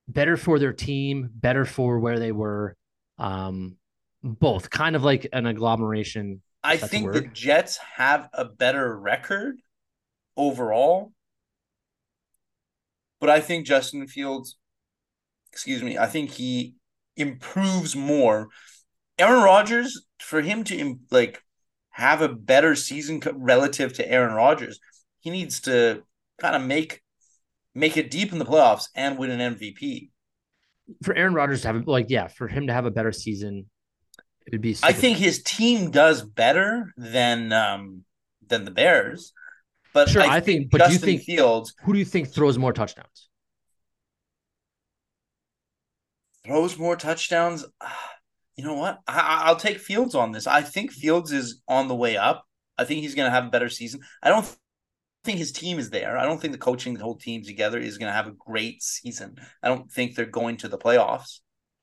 Better for their team. Better for where they were. Um, both kind of like an agglomeration. I think the Jets have a better record overall. But I think Justin Fields, excuse me, I think he improves more. Aaron Rodgers, for him to like have a better season relative to Aaron Rodgers, he needs to kind of make make it deep in the playoffs and win an MVP. For Aaron Rodgers to have like yeah, for him to have a better season, it'd be. I think his team does better than um than the Bears. But sure, I, I think. But Justin do you think Fields? Who do you think throws more touchdowns? Throws more touchdowns. You know what? I, I'll take Fields on this. I think Fields is on the way up. I think he's going to have a better season. I don't think his team is there. I don't think the coaching, the whole team together is going to have a great season. I don't think they're going to the playoffs.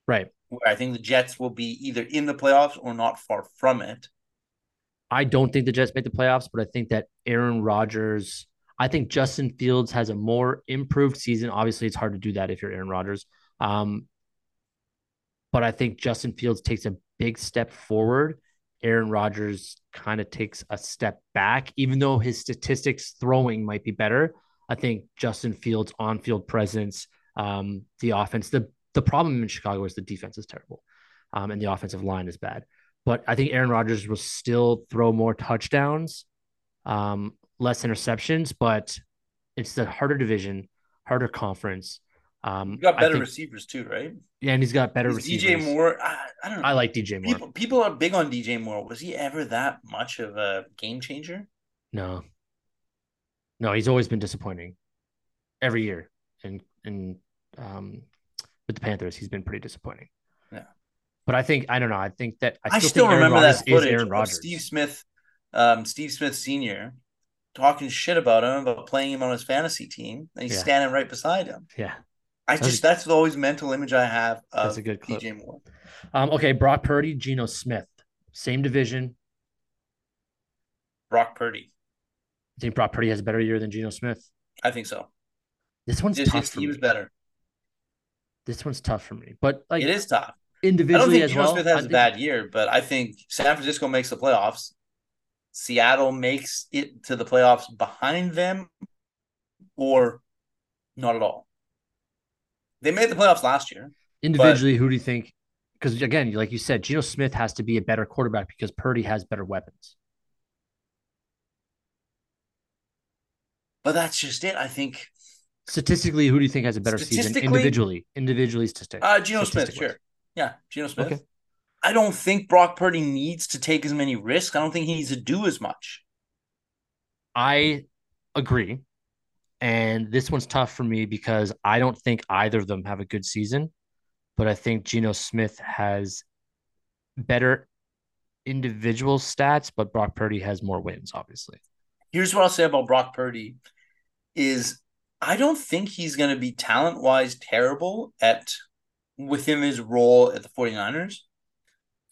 Right. I think the Jets will be either in the playoffs or not far from it. I don't think the Jets make the playoffs, but I think that Aaron Rodgers, I think Justin Fields has a more improved season. Obviously, it's hard to do that if you're Aaron Rodgers. Um, but I think Justin Fields takes a big step forward. Aaron Rodgers kind of takes a step back, even though his statistics throwing might be better. I think Justin Fields' on-field presence, um, the offense, the the problem in Chicago is the defense is terrible, um, and the offensive line is bad. But I think Aaron Rodgers will still throw more touchdowns, um, less interceptions, but it's the harder division, harder conference. Um, you got better think, receivers too, right? Yeah, and he's got better receivers. DJ Moore, I, I, don't know. I like DJ Moore. People, people are big on DJ Moore. Was he ever that much of a game changer? No. No, he's always been disappointing every year. And and um, with the Panthers, he's been pretty disappointing. Yeah. But I think I don't know. I think that I still, I still remember Rodgers that footage Aaron Rodgers. Steve Smith, um, Steve Smith Senior, talking shit about him about playing him on his fantasy team, and he's yeah. standing right beside him. Yeah, I just that's the always mental image I have of that's a good clip. DJ Moore. Um, okay, Brock Purdy, Geno Smith, same division. Brock Purdy. I think Brock Purdy has a better year than Geno Smith. I think so. This one's just, tough. His team's better. This one's tough for me, but like it is tough individually I don't think as Geno well. Smith has a bad year, but I think San Francisco makes the playoffs. Seattle makes it to the playoffs behind them, or not at all. They made the playoffs last year. Individually, but... who do you think? Because again, like you said, Geno Smith has to be a better quarterback because Purdy has better weapons. But that's just it. I think statistically, who do you think has a better season individually? Individually, statistics. Uh, Geno Smith, sure. Yeah, Geno Smith. Okay. I don't think Brock Purdy needs to take as many risks. I don't think he needs to do as much. I agree. And this one's tough for me because I don't think either of them have a good season, but I think Geno Smith has better individual stats, but Brock Purdy has more wins, obviously. Here's what I'll say about Brock Purdy is I don't think he's going to be talent-wise terrible at within his role at the 49ers.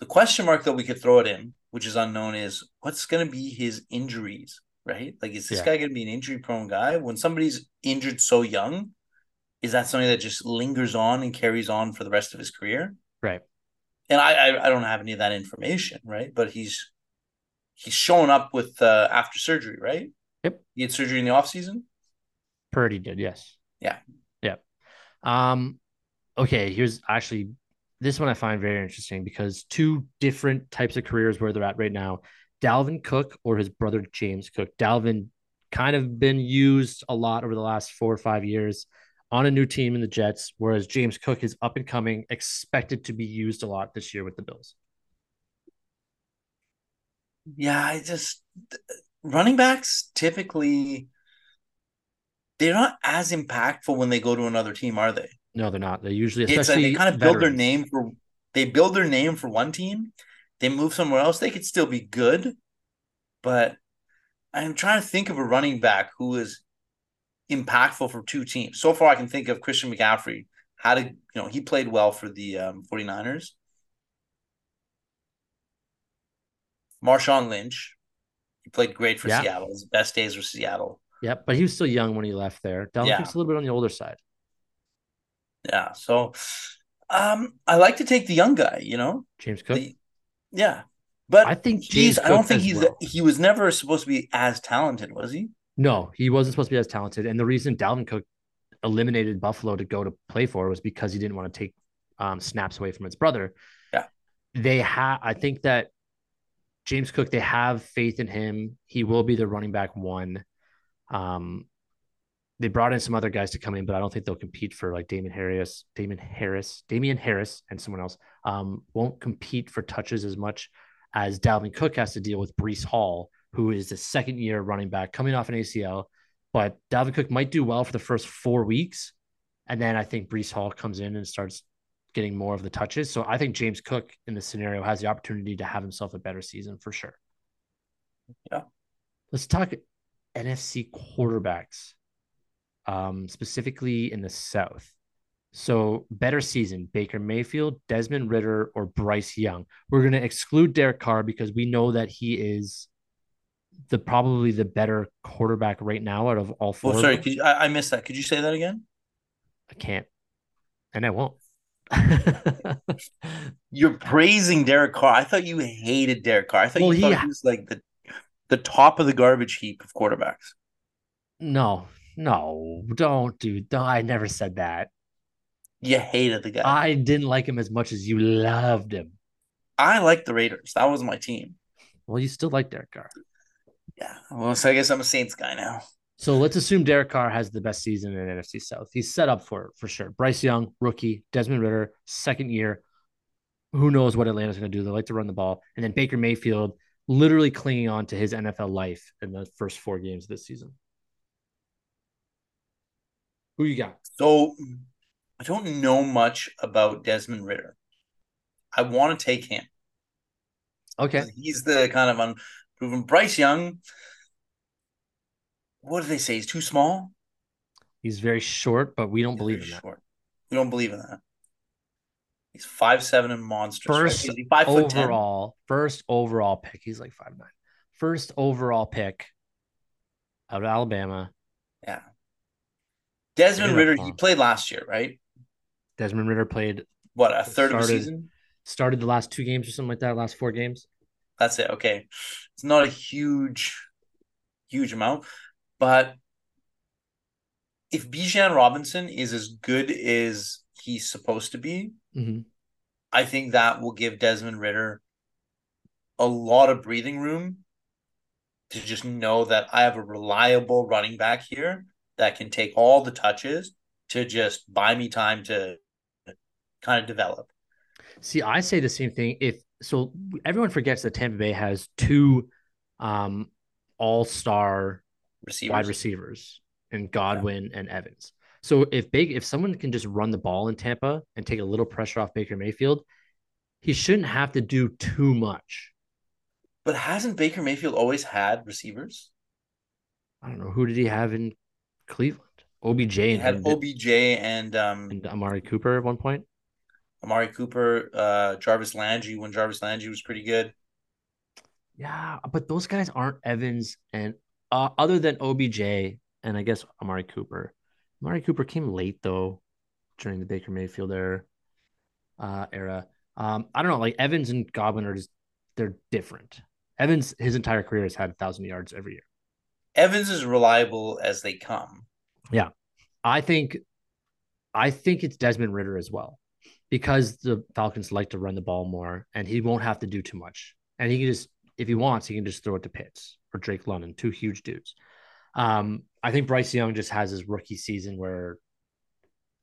The question mark that we could throw at him, which is unknown, is what's going to be his injuries, right? Like, is this yeah. guy going to be an injury prone guy? When somebody's injured so young, is that something that just lingers on and carries on for the rest of his career? Right. And I, I, I don't have any of that information, right? But he's he's showing up with uh, after surgery, right? Yep. He had surgery in the off season. Purdy did, yes. Yeah. Yep. Um, okay, here's actually this one I find very interesting because two different types of careers where they're at right now. Dalvin Cook or his brother James Cook. Dalvin kind of been used a lot over the last four or five years on a new team in the Jets, whereas James Cook is up and coming, expected to be used a lot this year with the Bills. Yeah, I just running backs typically they're not as impactful when they go to another team, are they? No, they're not. They usually, it's uh, especially like they kind of veterans. build their name for they build their name for one team, they move somewhere else, they could still be good, but I'm trying to think of a running back who is impactful for two teams. So far, I can think of Christian McCaffrey. How to, you know, he played well for the um, 49ers. Marshawn Lynch, he played great for yeah. Seattle. His best days were Seattle. Yeah, but he was still young when he left there. Dalvin yeah. Cook's a little bit on the older side. Yeah, so um, I like to take the young guy. You know, James Cook. The, yeah, but I think James he's. I don't think he's. Well. he was never supposed to be as talented, was he? No, he wasn't supposed to be as talented. And the reason Dalvin Cook eliminated Buffalo to go to play for was because he didn't want to take um, snaps away from his brother. Yeah, they have. I think that James Cook. They have faith in him. He will be the running back one. Um, they brought in some other guys to come in, but I don't think they'll compete for like Damon Harris, Damon Harris, Damien Harris, and someone else. Um, won't compete for touches as much as Dalvin Cook has to deal with Breece Hall, who is the second year running back coming off an ACL. But Dalvin Cook might do well for the first four weeks. And then I think Breece Hall comes in and starts getting more of the touches. So I think James Cook in this scenario has the opportunity to have himself a better season for sure. Yeah. Let's talk NFC quarterbacks, um, specifically in the South. So better season, Baker Mayfield, Desmond Ridder, or Bryce Young. We're going to exclude Derek Carr because we know that he is the probably the better quarterback right now out of all four. Oh, sorry, you, I, I missed that. Could you say that again? I can't, and I won't. You're praising Derek Carr. I thought you hated Derek Carr. I thought well, you thought he, he was like the the top of the garbage heap of quarterbacks. No, no, don't do. Don't, I never said that. You hated the guy. I didn't like him as much as you loved him. I liked the Raiders. That was my team. Well, you still like Derek Carr. Yeah. Well, so I guess I'm a Saints guy now. So let's assume Derek Carr has the best season in NFC South. He's set up for it for sure. Bryce Young, rookie. Desmond Ridder, second year. Who knows what Atlanta's going to do? They like to run the ball. And then Baker Mayfield, literally clinging on to his NFL life in the first four games this season. Who you got? So I don't know much about Desmond Ridder. I want to take him. Okay. He's the kind of unproven Bryce Young. What do they say? He's too small. He's very short, but we don't He's believe in short. that. We don't believe in that. He's five seven and monster. First right? five overall, first overall pick. He's like five nine. First overall pick out of Alabama. Yeah. Desmond Ridder, he played last year, right? Desmond Ridder played what a third started, of the season. Started the last two games or something like that. Last four games. That's it. Okay, it's not a huge, huge amount, but if Bijan Robinson is as good as he's supposed to be, mm-hmm. I think that will give Desmond Ridder a lot of breathing room to just know that I have a reliable running back here that can take all the touches to just buy me time to kind of develop. See, I say the same thing. If so, everyone forgets that Tampa Bay has two um, all-star receivers. wide receivers in Godwin yeah. and Evans. So if big if someone can just run the ball in Tampa and take a little pressure off Baker Mayfield, he shouldn't have to do too much. But hasn't Baker Mayfield always had receivers? I don't know. Who did he have in Cleveland? OBJ he had OBJ and um and Amari Cooper at one point. Amari Cooper, uh Jarvis Landry when Jarvis Landry was pretty good. Yeah, but those guys aren't Evans and uh, other than OBJ and I guess Amari Cooper. Amari Cooper came late though during the Baker Mayfield era. Uh, era. Um, I don't know. Like Evans and Godwin are just they're different. Evans, his entire career has had a thousand yards every year. Evans is reliable as they come. Yeah, I think, I think it's Desmond Ridder as well, because the Falcons like to run the ball more, and he won't have to do too much, and he can just, if he wants, he can just throw it to Pitts or Drake London, two huge dudes. Um, I think Bryce Young just has his rookie season where,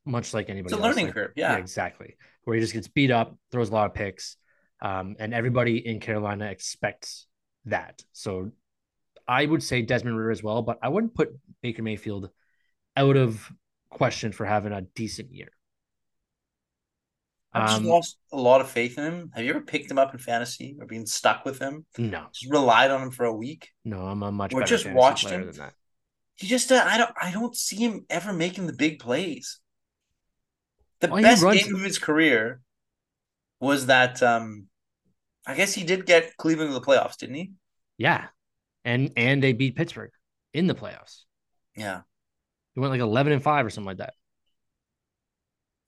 much like anybody, It's a else, learning like- curve. Yeah. exactly. Where he just gets beat up, throws a lot of picks, um, and everybody in Carolina expects that. So, I would say Desmond Ridder as well, but I wouldn't put Baker Mayfield out of question for having a decent year. I've just Um, lost a lot of faith in him. Have you ever picked him up in fantasy or been stuck with him? no, Just relied on him for a week. no, I'm a much Or just watched him. than that. He just uh, I don't I don't see him ever making the big plays. The he best game of his career was that um I guess he did get Cleveland to the playoffs, didn't he? Yeah, and and they beat Pittsburgh in the playoffs. Yeah. He went like 11 and five or something like that.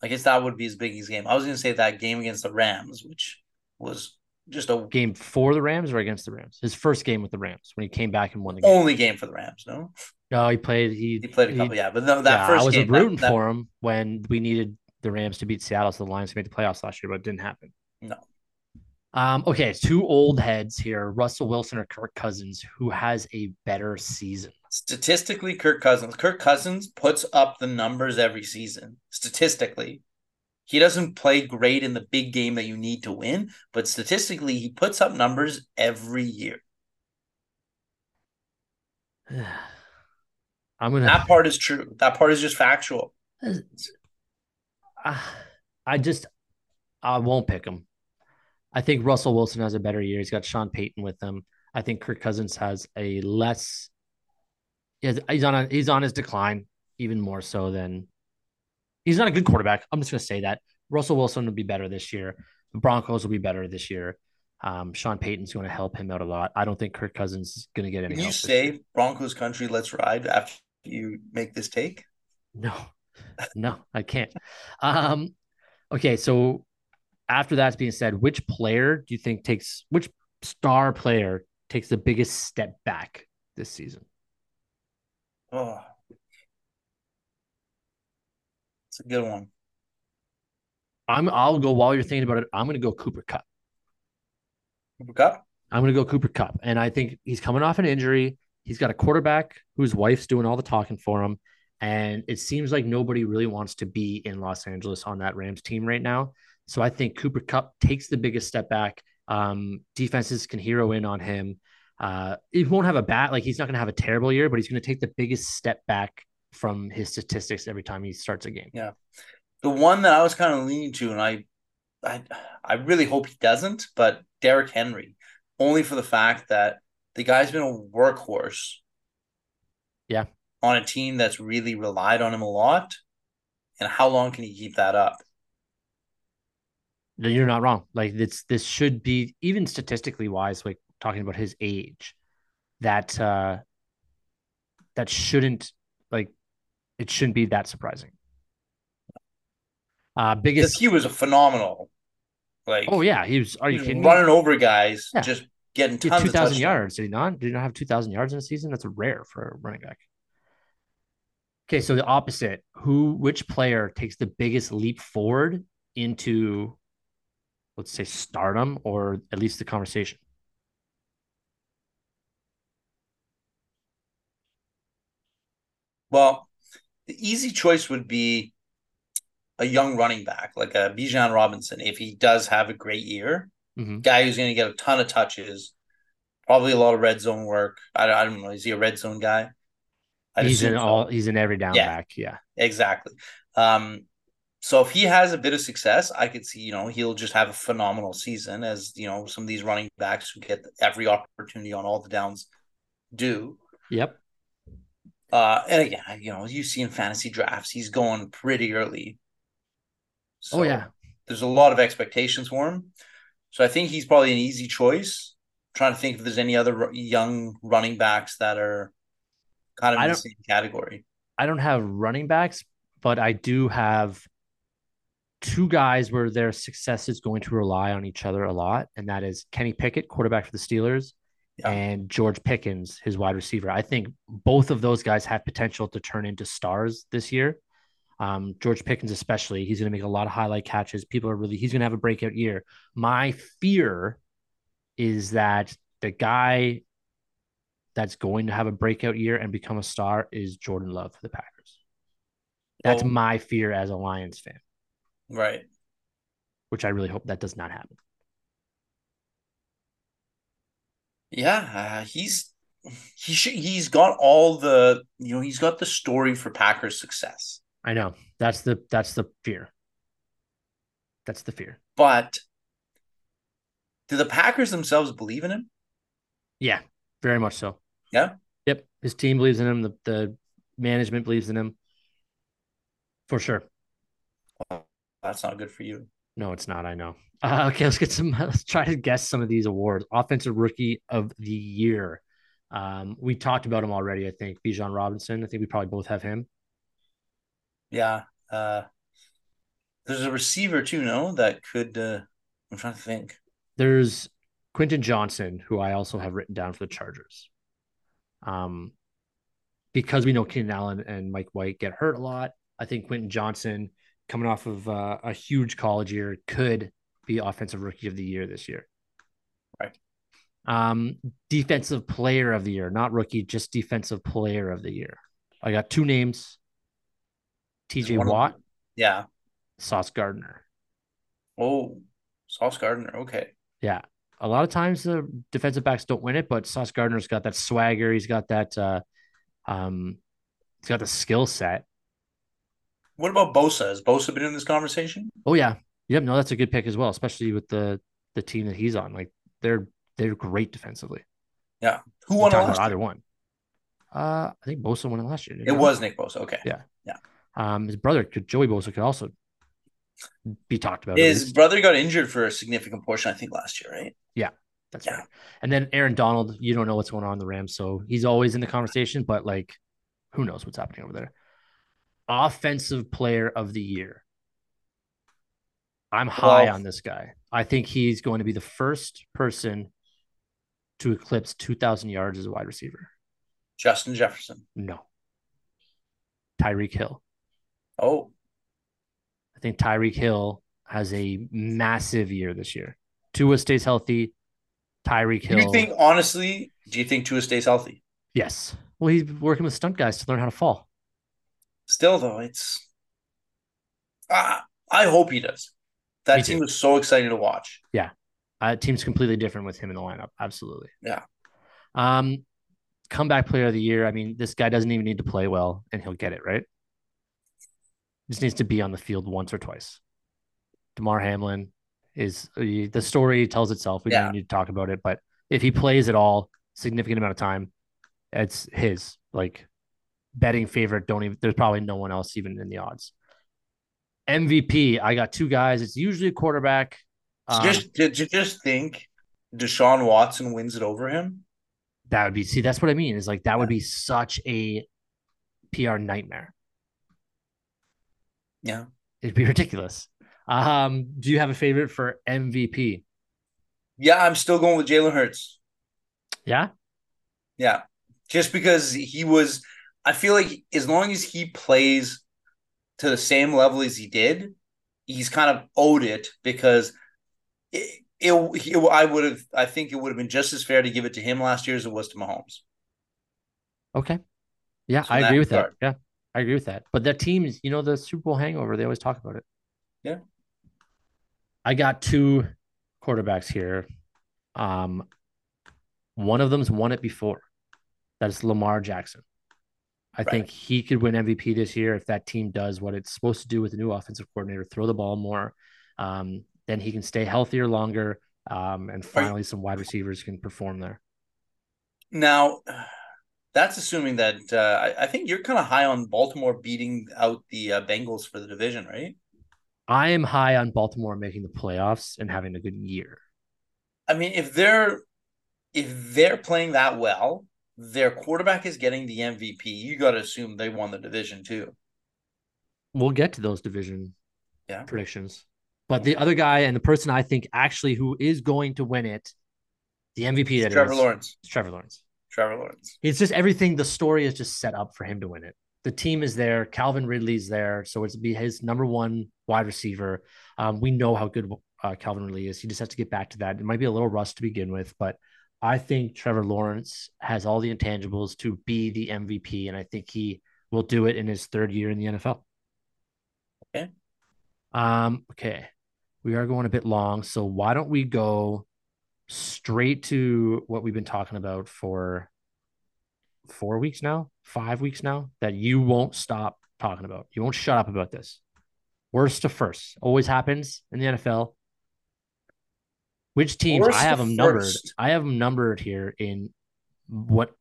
I guess that would be his biggest game. I was gonna say that game against the Rams, which was just a Game for the Rams or against the Rams? His first game with the Rams when he came back and won the game. only game for the Rams, no? No, he played. He, He played a couple, yeah. But no, that yeah, first I was game, rooting that, that- for him when we needed the Rams to beat Seattle, so the Lions made the playoffs last year, but it didn't happen. No. Um, okay, two old heads here: Russell Wilson or Kirk Cousins. Who has a better season? statistically Kirk Cousins. Kirk Cousins puts up the numbers every season. Statistically. He doesn't play great in the big game that you need to win, but statistically he puts up numbers every year. I'm gonna. That part is true. That part is just factual. Uh, I just I won't pick him. I think Russell Wilson has a better year. He's got Sean Payton with him. I think Kirk Cousins has a less. He's on a he's on his decline even more so than. He's not a good quarterback. I'm just gonna say that Russell Wilson will be better this year. The Broncos will be better this year. Um, Sean Payton's going to help him out a lot. I don't think Kirk Cousins is going to get any. Can you year. say Broncos country, let's ride after you make this take? No, no, I can't. Um, okay, so after that's being said, which player do you think takes which star player takes the biggest step back this season? Oh. It's a good one. I'm I'll go while you're thinking about it. I'm gonna go Cooper Kupp. Cooper Kupp? I'm gonna go Cooper Kupp. And I think he's coming off an injury. He's got a quarterback whose wife's doing all the talking for him. And it seems like nobody really wants to be in Los Angeles on that Rams team right now. So I think Cooper Kupp takes the biggest step back. Um, defenses can hero in on him. Uh, he won't have a bat, like he's not going to have a terrible year, but he's going to take the biggest step back from his statistics every time he starts a game. Yeah. The one that I was kind of leaning to, and I, I, I really hope he doesn't, but Derrick Henry, only for the fact that the guy's been a workhorse. Yeah. On a team that's really relied on him a lot, and how long can he keep that up? You're not wrong. Like this, this should be even statistically wise. Like talking about his age, that uh, that shouldn't like it shouldn't be that surprising. Uh, biggest. he was a phenomenal, like Oh yeah, he was. Are you kidding me? running over guys, Yeah. just getting tons two thousand yards. Did he not? Did he not have two thousand yards in a season? That's rare for a running back. Okay, so the opposite. Who? Which player takes the biggest leap forward into, let's say, stardom, or at least the conversation? Well, the easy choice would be a young running back like a Bijan Robinson if he does have a great year. Mhm. Guy who's going to get a ton of touches, probably a lot of red zone work. I, I don't know. Is he a red zone guy? I'd he's in so. all. He's in every down Yeah. back. Yeah. Exactly. Um, so if he has a bit of success, I could see, you know, he'll just have a phenomenal season as, you know, some of these running backs who get every opportunity on all the downs do. Yep. Uh, and again, you know, you see in fantasy drafts, he's going pretty early. So oh yeah. there's a lot of expectations for him. So I think he's probably an easy choice. trying to think if there's any other young running backs that are kind of in the same category. I don't have running backs, but I do have two guys where their success is going to rely on each other a lot, and that is Kenny Pickett, quarterback for the Steelers, Yeah. and George Pickens, his wide receiver. I think both of those guys have potential to turn into stars this year. Um, George Pickens, especially, he's going to make a lot of highlight catches. People are really, he's going to have a breakout year. My fear is that the guy that's going to have a breakout year and become a star is Jordan Love for the Packers. That's oh. my fear as a Lions fan. Right. Which I really hope that does not happen. Yeah, uh, he's he should, he's got all the you know he's got the story for Packers success. I know that's the that's the fear. That's the fear. But do the Packers themselves believe in him? Yeah, very much so. Yeah. Yep. His team believes in him. The, the management believes in him. For sure. That's not good for you. No, it's not. I know. Uh, okay, let's get some. Let's try to guess some of these awards. Offensive Rookie of the Year. Um, we talked about him already. I think Bijan Robinson. I think we probably both have him. Yeah. Uh, there's a receiver too, no, that could. Uh, I'm trying to think. There's Quentin Johnston, who I also have written down for the Chargers. Um, because we know Keenan Allen and Mike White get hurt a lot, I think Quentin Johnston, coming off of uh, a huge college year, could be offensive rookie of the year this year. Right. Um, defensive player of the year, not rookie, just defensive player of the year. I got two names. TJ Watt. Yeah. Sauce Gardner. Oh, Sauce Gardner. Okay. Yeah. A lot of times the defensive backs don't win it, but Sauce Gardner's got that swagger. He's got that uh um he's got the skill set. What about Bosa? Has Bosa been in this conversation? Oh yeah. Yep, no, that's a good pick as well, especially with the the team that he's on. Like they're they're great defensively. Yeah. Who won last either one? Uh I think Bosa won it last year. It was Nick Bosa. Okay. Yeah. Yeah. Um his brother Joey Bosa could also be talked about. His brother got injured for a significant portion, I think, last year, right? Yeah, that's yeah. right. And then Aaron Donald, you don't know what's going on in the Rams, so he's always in the conversation, but like, who knows what's happening over there? Offensive Player of the Year. I'm high well, on this guy. I think he's going to be the first person to eclipse 2,000 yards as a wide receiver. Justin Jefferson. No. Tyreek Hill. Oh, I think Tyreek Hill has a massive year this year. Tua stays healthy. Tyreek Hill. Do you think honestly? Do you think Tua stays healthy? Yes. Well, he's working with stunt guys to learn how to fall. Still, though, it's. Uh, I hope he does. That Me team too. was so exciting to watch. Yeah, uh, team's completely different with him in the lineup. Absolutely. Yeah. Um, comeback player of the year. I mean, this guy doesn't even need to play well, and he'll get it right just needs to be on the field once or twice. Damar Hamlin is the story tells itself. We yeah. don't need to talk about it, but if he plays at all, significant amount of time, it's his like betting favorite. Don't even. There's probably no one else even in the odds. MVP. I got two guys. It's usually a quarterback. Um, just did you just think Deshaun Watson wins it over him? That would be see. That's what I mean. Is like that would be such a PR nightmare. Yeah. It'd be ridiculous. Um, do you have a favorite for MVP? Yeah, I'm still going with Jalen Hurts. Yeah. Yeah. Just because he was, I feel like as long as he plays to the same level as he did, he's kind of owed it because it, it, it I would have, I think it would have been just as fair to give it to him last year as it was to Mahomes. Okay. Yeah, so I agree with regard. that. Yeah. I agree with that. But the teams, you know, the Super Bowl hangover, they always talk about it. Yeah. I got two quarterbacks here. Um, one of them's won it before. That's Lamar Jackson. I right. think he could win MVP this year if that team does what it's supposed to do with the new offensive coordinator, throw the ball more. Um, then he can stay healthier longer. Um, and finally, right. some wide receivers can perform there. Now, that's assuming that uh, I, I, think you're kind of high on Baltimore beating out the uh, Bengals for the division, right? I am high on Baltimore making the playoffs and having a good year. I mean, if they're if they're playing that well, their quarterback is getting the MVP. You got to assume they won the division too. We'll get to those division yeah. predictions, but the other guy and the person I think actually who is going to win it, the MVP that Trevor is, Lawrence. Trevor Lawrence. Trevor Lawrence. It's just everything. The story is just set up for him to win it. The team is there. Calvin Ridley's there, so it's be his number one wide receiver. Um, we know how good uh, Calvin Ridley is. He just has to get back to that. It might be a little rust to begin with, but I think Trevor Lawrence has all the intangibles to be the MVP, and I think he will do it in his third year in the NFL. Okay. Um, okay. We are going a bit long, so why don't we go straight to what we've been talking about for four weeks now, five weeks now, that you won't stop talking about. You won't shut up about this. Worst to first. Always happens in the NFL. Which teams Worst I have them numbered. first. I have them numbered here in what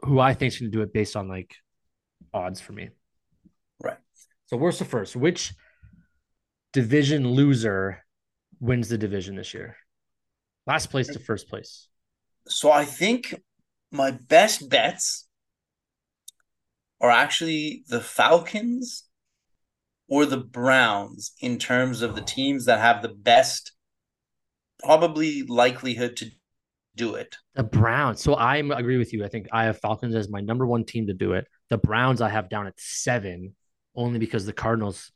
who I think is going to do it based on like odds for me. Right. So worst the first. Which division loser wins the division this year? Last place to first place. So I think my best bets are actually the Falcons or the Browns in terms of the teams that have the best probably likelihood to do it. The Browns. So I agree with you. I think I have Falcons as my number one team to do it. The Browns I have down at seven, only because the Cardinals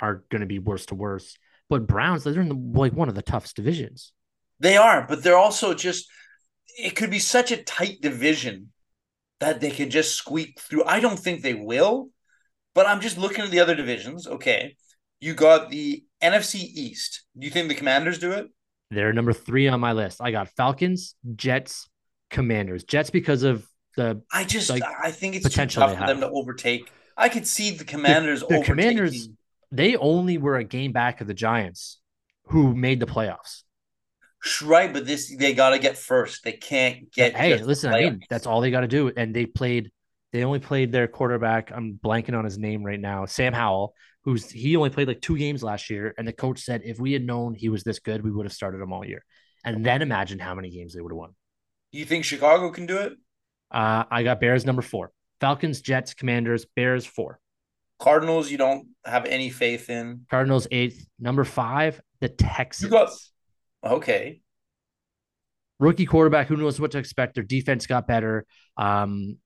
are going to be worse to worse. But Browns, they're in the, like one of the toughest divisions. They are, but they're also just it could be such a tight division that they could just squeak through. I don't think they will, but I'm just looking at the other divisions. Okay. You got the NFC East. Do you think the Commanders do it? They're number three on my list. I got Falcons, Jets, Commanders. Jets because of the I just Like, I think it's too potential tough for them to overtake. I could see the Commanders the overtaking. Commanders- they only were a game back of the Giants, who made the playoffs. Right, but this they got to get first. They can't get. hey, listen, I mean that's all they got to do. And they played. They only played their quarterback. I'm blanking on his name right now. Sam Howell, who's he only played like two games last year, and the coach said if we had known he was this good, we would have started him all year. And then imagine how many games they would have won. You think Chicago can do it? Uh, I got Bears number four, Falcons, Jets, Commanders, Bears four, Cardinals, you don't have any faith in. Cardinals eighth, number five, the Texans. got- Okay, rookie quarterback. Who knows what to expect? Their defense got better. Um,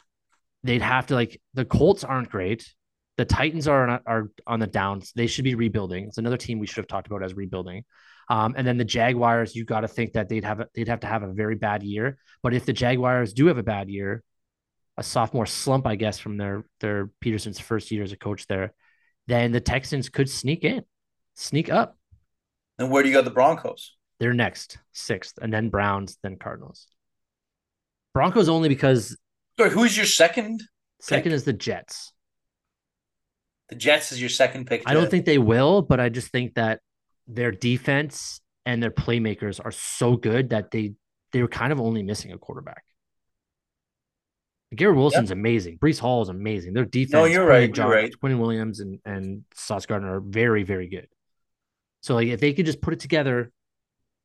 they'd have to like the Colts aren't great. The Titans are on, are on the downs. They should be rebuilding. It's another team we should have talked about as rebuilding. Um, and then the Jaguars, you got to think that they'd have a, they'd have to have a very bad year. But if the Jaguars do have a bad year, a sophomore slump, I guess, from their their Pederson's first year as a coach there, then the Texans could sneak in, sneak up. And where do you got the Broncos? They're next, sixth, and then Browns, then Cardinals. Broncos only because Sorry, who's your second? second Pick. is the Jets. The Jets is your second pick. I don't think they will, but I just think that their defense and their playmakers are so good that they they were kind of only missing a quarterback. Garrett Wilson's amazing. Breece Hall is amazing. Their defense, No, you're Quinn right, you're right. Quinn Williams and and Sauce Gardner are very very good. So like if they could just put it together,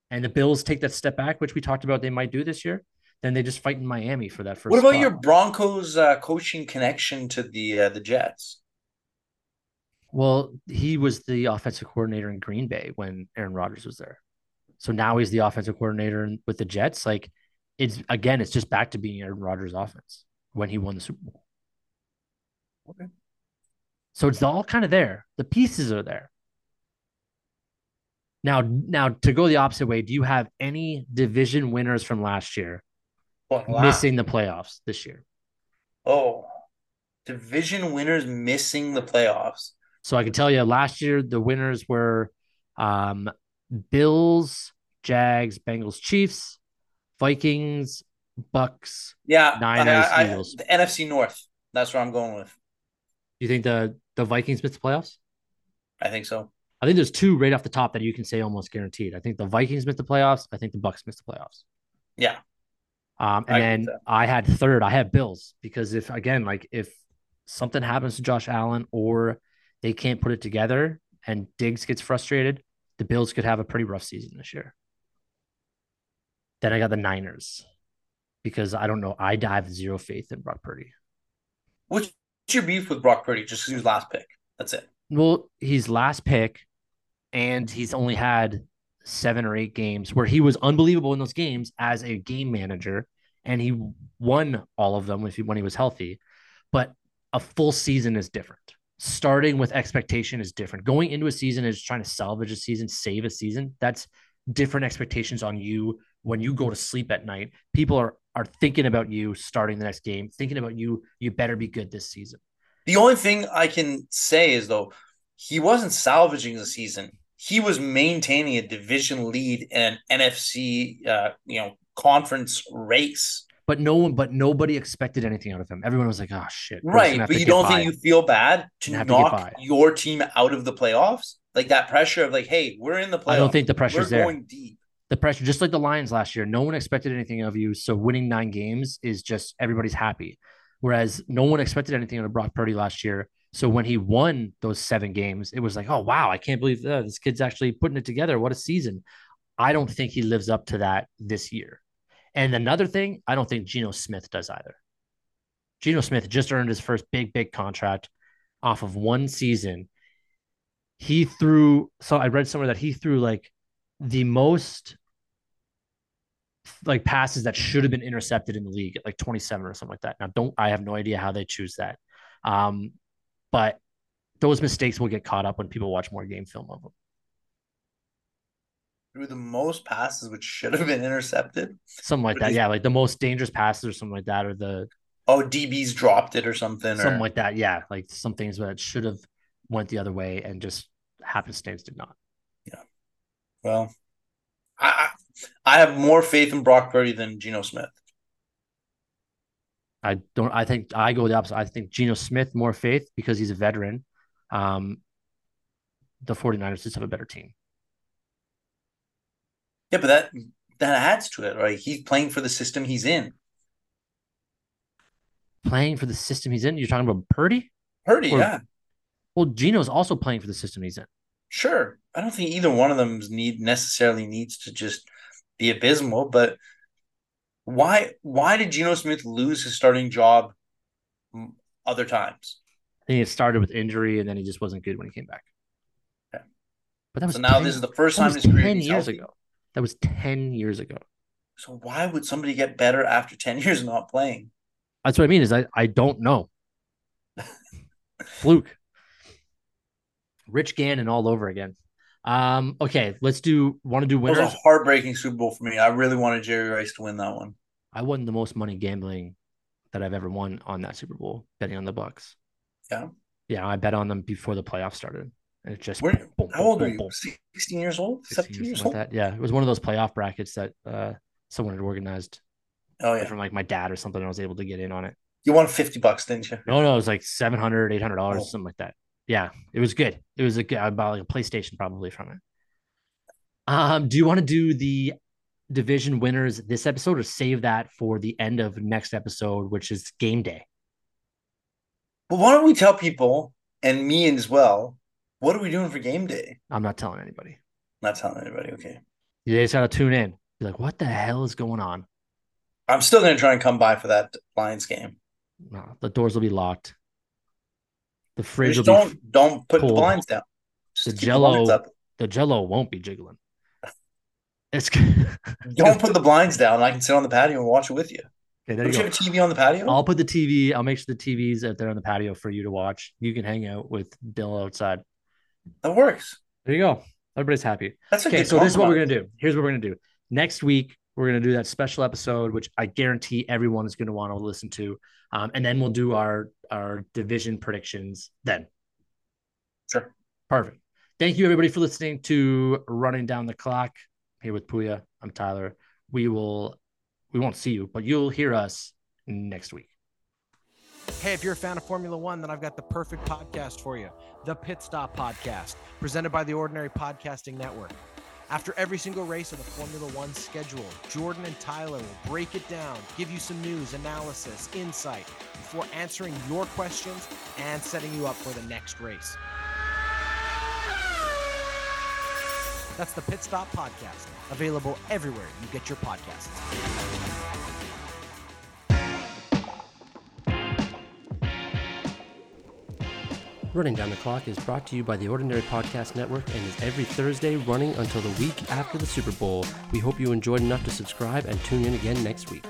and the Bills take that step back, which we talked about they might do this year, then they just fight in Miami for that first. What about spot. your Broncos uh, coaching connection to the uh, the Jets? Well, he was the offensive coordinator in Green Bay when Aaron Rodgers was there. So now he's the offensive coordinator with the Jets. Like it's again, it's just back to being Aaron Rodgers' offense when he won the Super Bowl. Okay. So it's all kind of there. The pieces are there. Now, now to go the opposite way, do you have any division winners from last year Wow. missing the playoffs this year? Oh, division winners missing the playoffs. So I can tell you last year the winners were um, Bills, Jags, Bengals, Chiefs, Vikings, Bucs. Yeah, Niners, I- I- Eagles. the NFC North. That's where I'm going with. Do you think the the Vikings missed the playoffs? I think so. I think there's two right off the top that you can say almost guaranteed. I think the Vikings missed the playoffs. I think the Bucs missed the playoffs. Yeah, Um, and agree then. I had third. I had Bills because if again, like if something happens to Josh Allen or they can't put it together and Diggs gets frustrated, the Bills could have a pretty rough season this year. Then I got the Niners because I don't know. I have zero faith in Brock Purdy. what's your beef with Brock Purdy? Just because he was last pick. That's it. Well, he's last pick, and he's only had seven or eight games where he was unbelievable in those games as a game manager, and he won all of them when he, was healthy. But a full season is different. Starting with expectation is different. Going into a season is trying to salvage a season, save a season. That's different expectations on you when you go to sleep at night. People are are thinking about you starting the next game, thinking about you. You better be good this season. The only thing I can say is though, he wasn't salvaging the season. He was maintaining a division lead in an NFC, uh, you know, conference race. But no one, but nobody expected anything out of him. Everyone was like, "Oh shit!" Right, but you don't think you feel bad to knock to your team out of the playoffs? Like that pressure of like, "Hey, we're in the playoffs." I don't think the pressure's we're there. Going deep. The pressure, just like the Lions last year, no one expected anything of you. So winning nine games is just everybody's happy. Whereas no one expected anything out of Brock Purdy last year. So when he won those seven games, it was like, oh wow, I can't believe uh, this kid's actually putting it together. What a season! I don't think he lives up to that this year. And another thing, I don't think Geno Smith does either. Geno Smith just earned his first big, big contract off of one season. He threw, so I read somewhere that he threw like the most like passes that should have been intercepted in the league like 27 or something like that. Now, don't I have no idea how they choose that. Um, but those mistakes will get caught up when people watch more game film of them through the most passes which should have been intercepted. Something like that. Yeah, like the most dangerous passes or something like that, or the oh DBs dropped it or something. Something or... like that. Yeah, like some things that should have went the other way and just happenstance did not. Yeah. Well, I I have more faith in Brock Purdy than Geno Smith. I don't. I think I go the opposite. I think Geno Smith more faith because he's a veteran. Um, the 49ers just have a better team. Yeah, but that that adds to it, right? He's playing for the system he's in. Playing for the system he's in. You're talking about Purdy. Purdy, or, yeah. Well, Geno's also playing for the system he's in. Sure, I don't think either one of them need necessarily needs to just be abysmal, but why why did Geno Smith lose his starting job other times? I think it started with injury, and then he just wasn't good when he came back. Yeah. But that was so now 10, this is the first time in his career ten years healthy. ago. That was 10 years ago. So why would somebody get better after 10 years not playing? That's what I mean is I, I don't know. Fluke. Rich Gannon all over again. Um, okay, let's do want to do winners. It was a heartbreaking Super Bowl for me. I really wanted Jerry Rice to win that one. I won the most money gambling that I've ever won on that Super Bowl, betting on the Bucs. Yeah. Yeah, I bet on them before the playoffs started. And it just Where, boom, boom, how old boom, are you? 16 years old? 17 years, old? Like yeah. It was one of those playoff brackets that uh, someone had organized. Oh, yeah. From like my dad or something. I was able to get in on it. You won 50 bucks, didn't you? No, no, it was like 700 $800, oh. something like that. Yeah, it was good. It was a good, I bought like a PlayStation probably from it. Um, do you want to do the division winners this episode or save that for the end of next episode, which is game day? Well, why don't we tell people and me as well what are we doing for game day? I'm not telling anybody. Not telling anybody. Okay. You just gotta tune in. Be like, what the hell is going on? I'm still gonna try and come by for that Lions game. No, the doors will be locked. The fridge Just don't don't put the blinds down. Just the jello the, the jello won't be jiggling. It's don't put the blinds down. I can sit on the patio and watch it with you. Okay, there you, you have a TV on the patio? I'll put the TV. I'll make sure the TV's out there on the patio for you to watch. You can hang out with Bill outside. That works. There you go. Everybody's happy. That's okay. So this is what we're gonna do. Here's what we're gonna do. Next week we're gonna do that special episode, which I guarantee everyone is gonna want to listen to, um, and then we'll do our our division predictions then. Sure. Perfect. Thank you everybody for listening to Running Down the Clock here with Poya. I'm Tyler. We will we won't see you, but you'll hear us next week. Hey, if you're a fan of Formula One, then I've got the perfect podcast for you the Pit Stop Podcast, presented by the Ordinary Podcasting Network. After every single race of the Formula One schedule, Jordan and Tyler will break it down, give you some news, analysis, insight before answering your questions and setting you up for the next race. That's the Pit Stop Podcast, available everywhere you get your podcasts. Running Down the Clock is brought to you by the Ordinary Podcast Network and is every Thursday running until the week after the Super Bowl. We hope you enjoyed enough to subscribe and tune in again next week.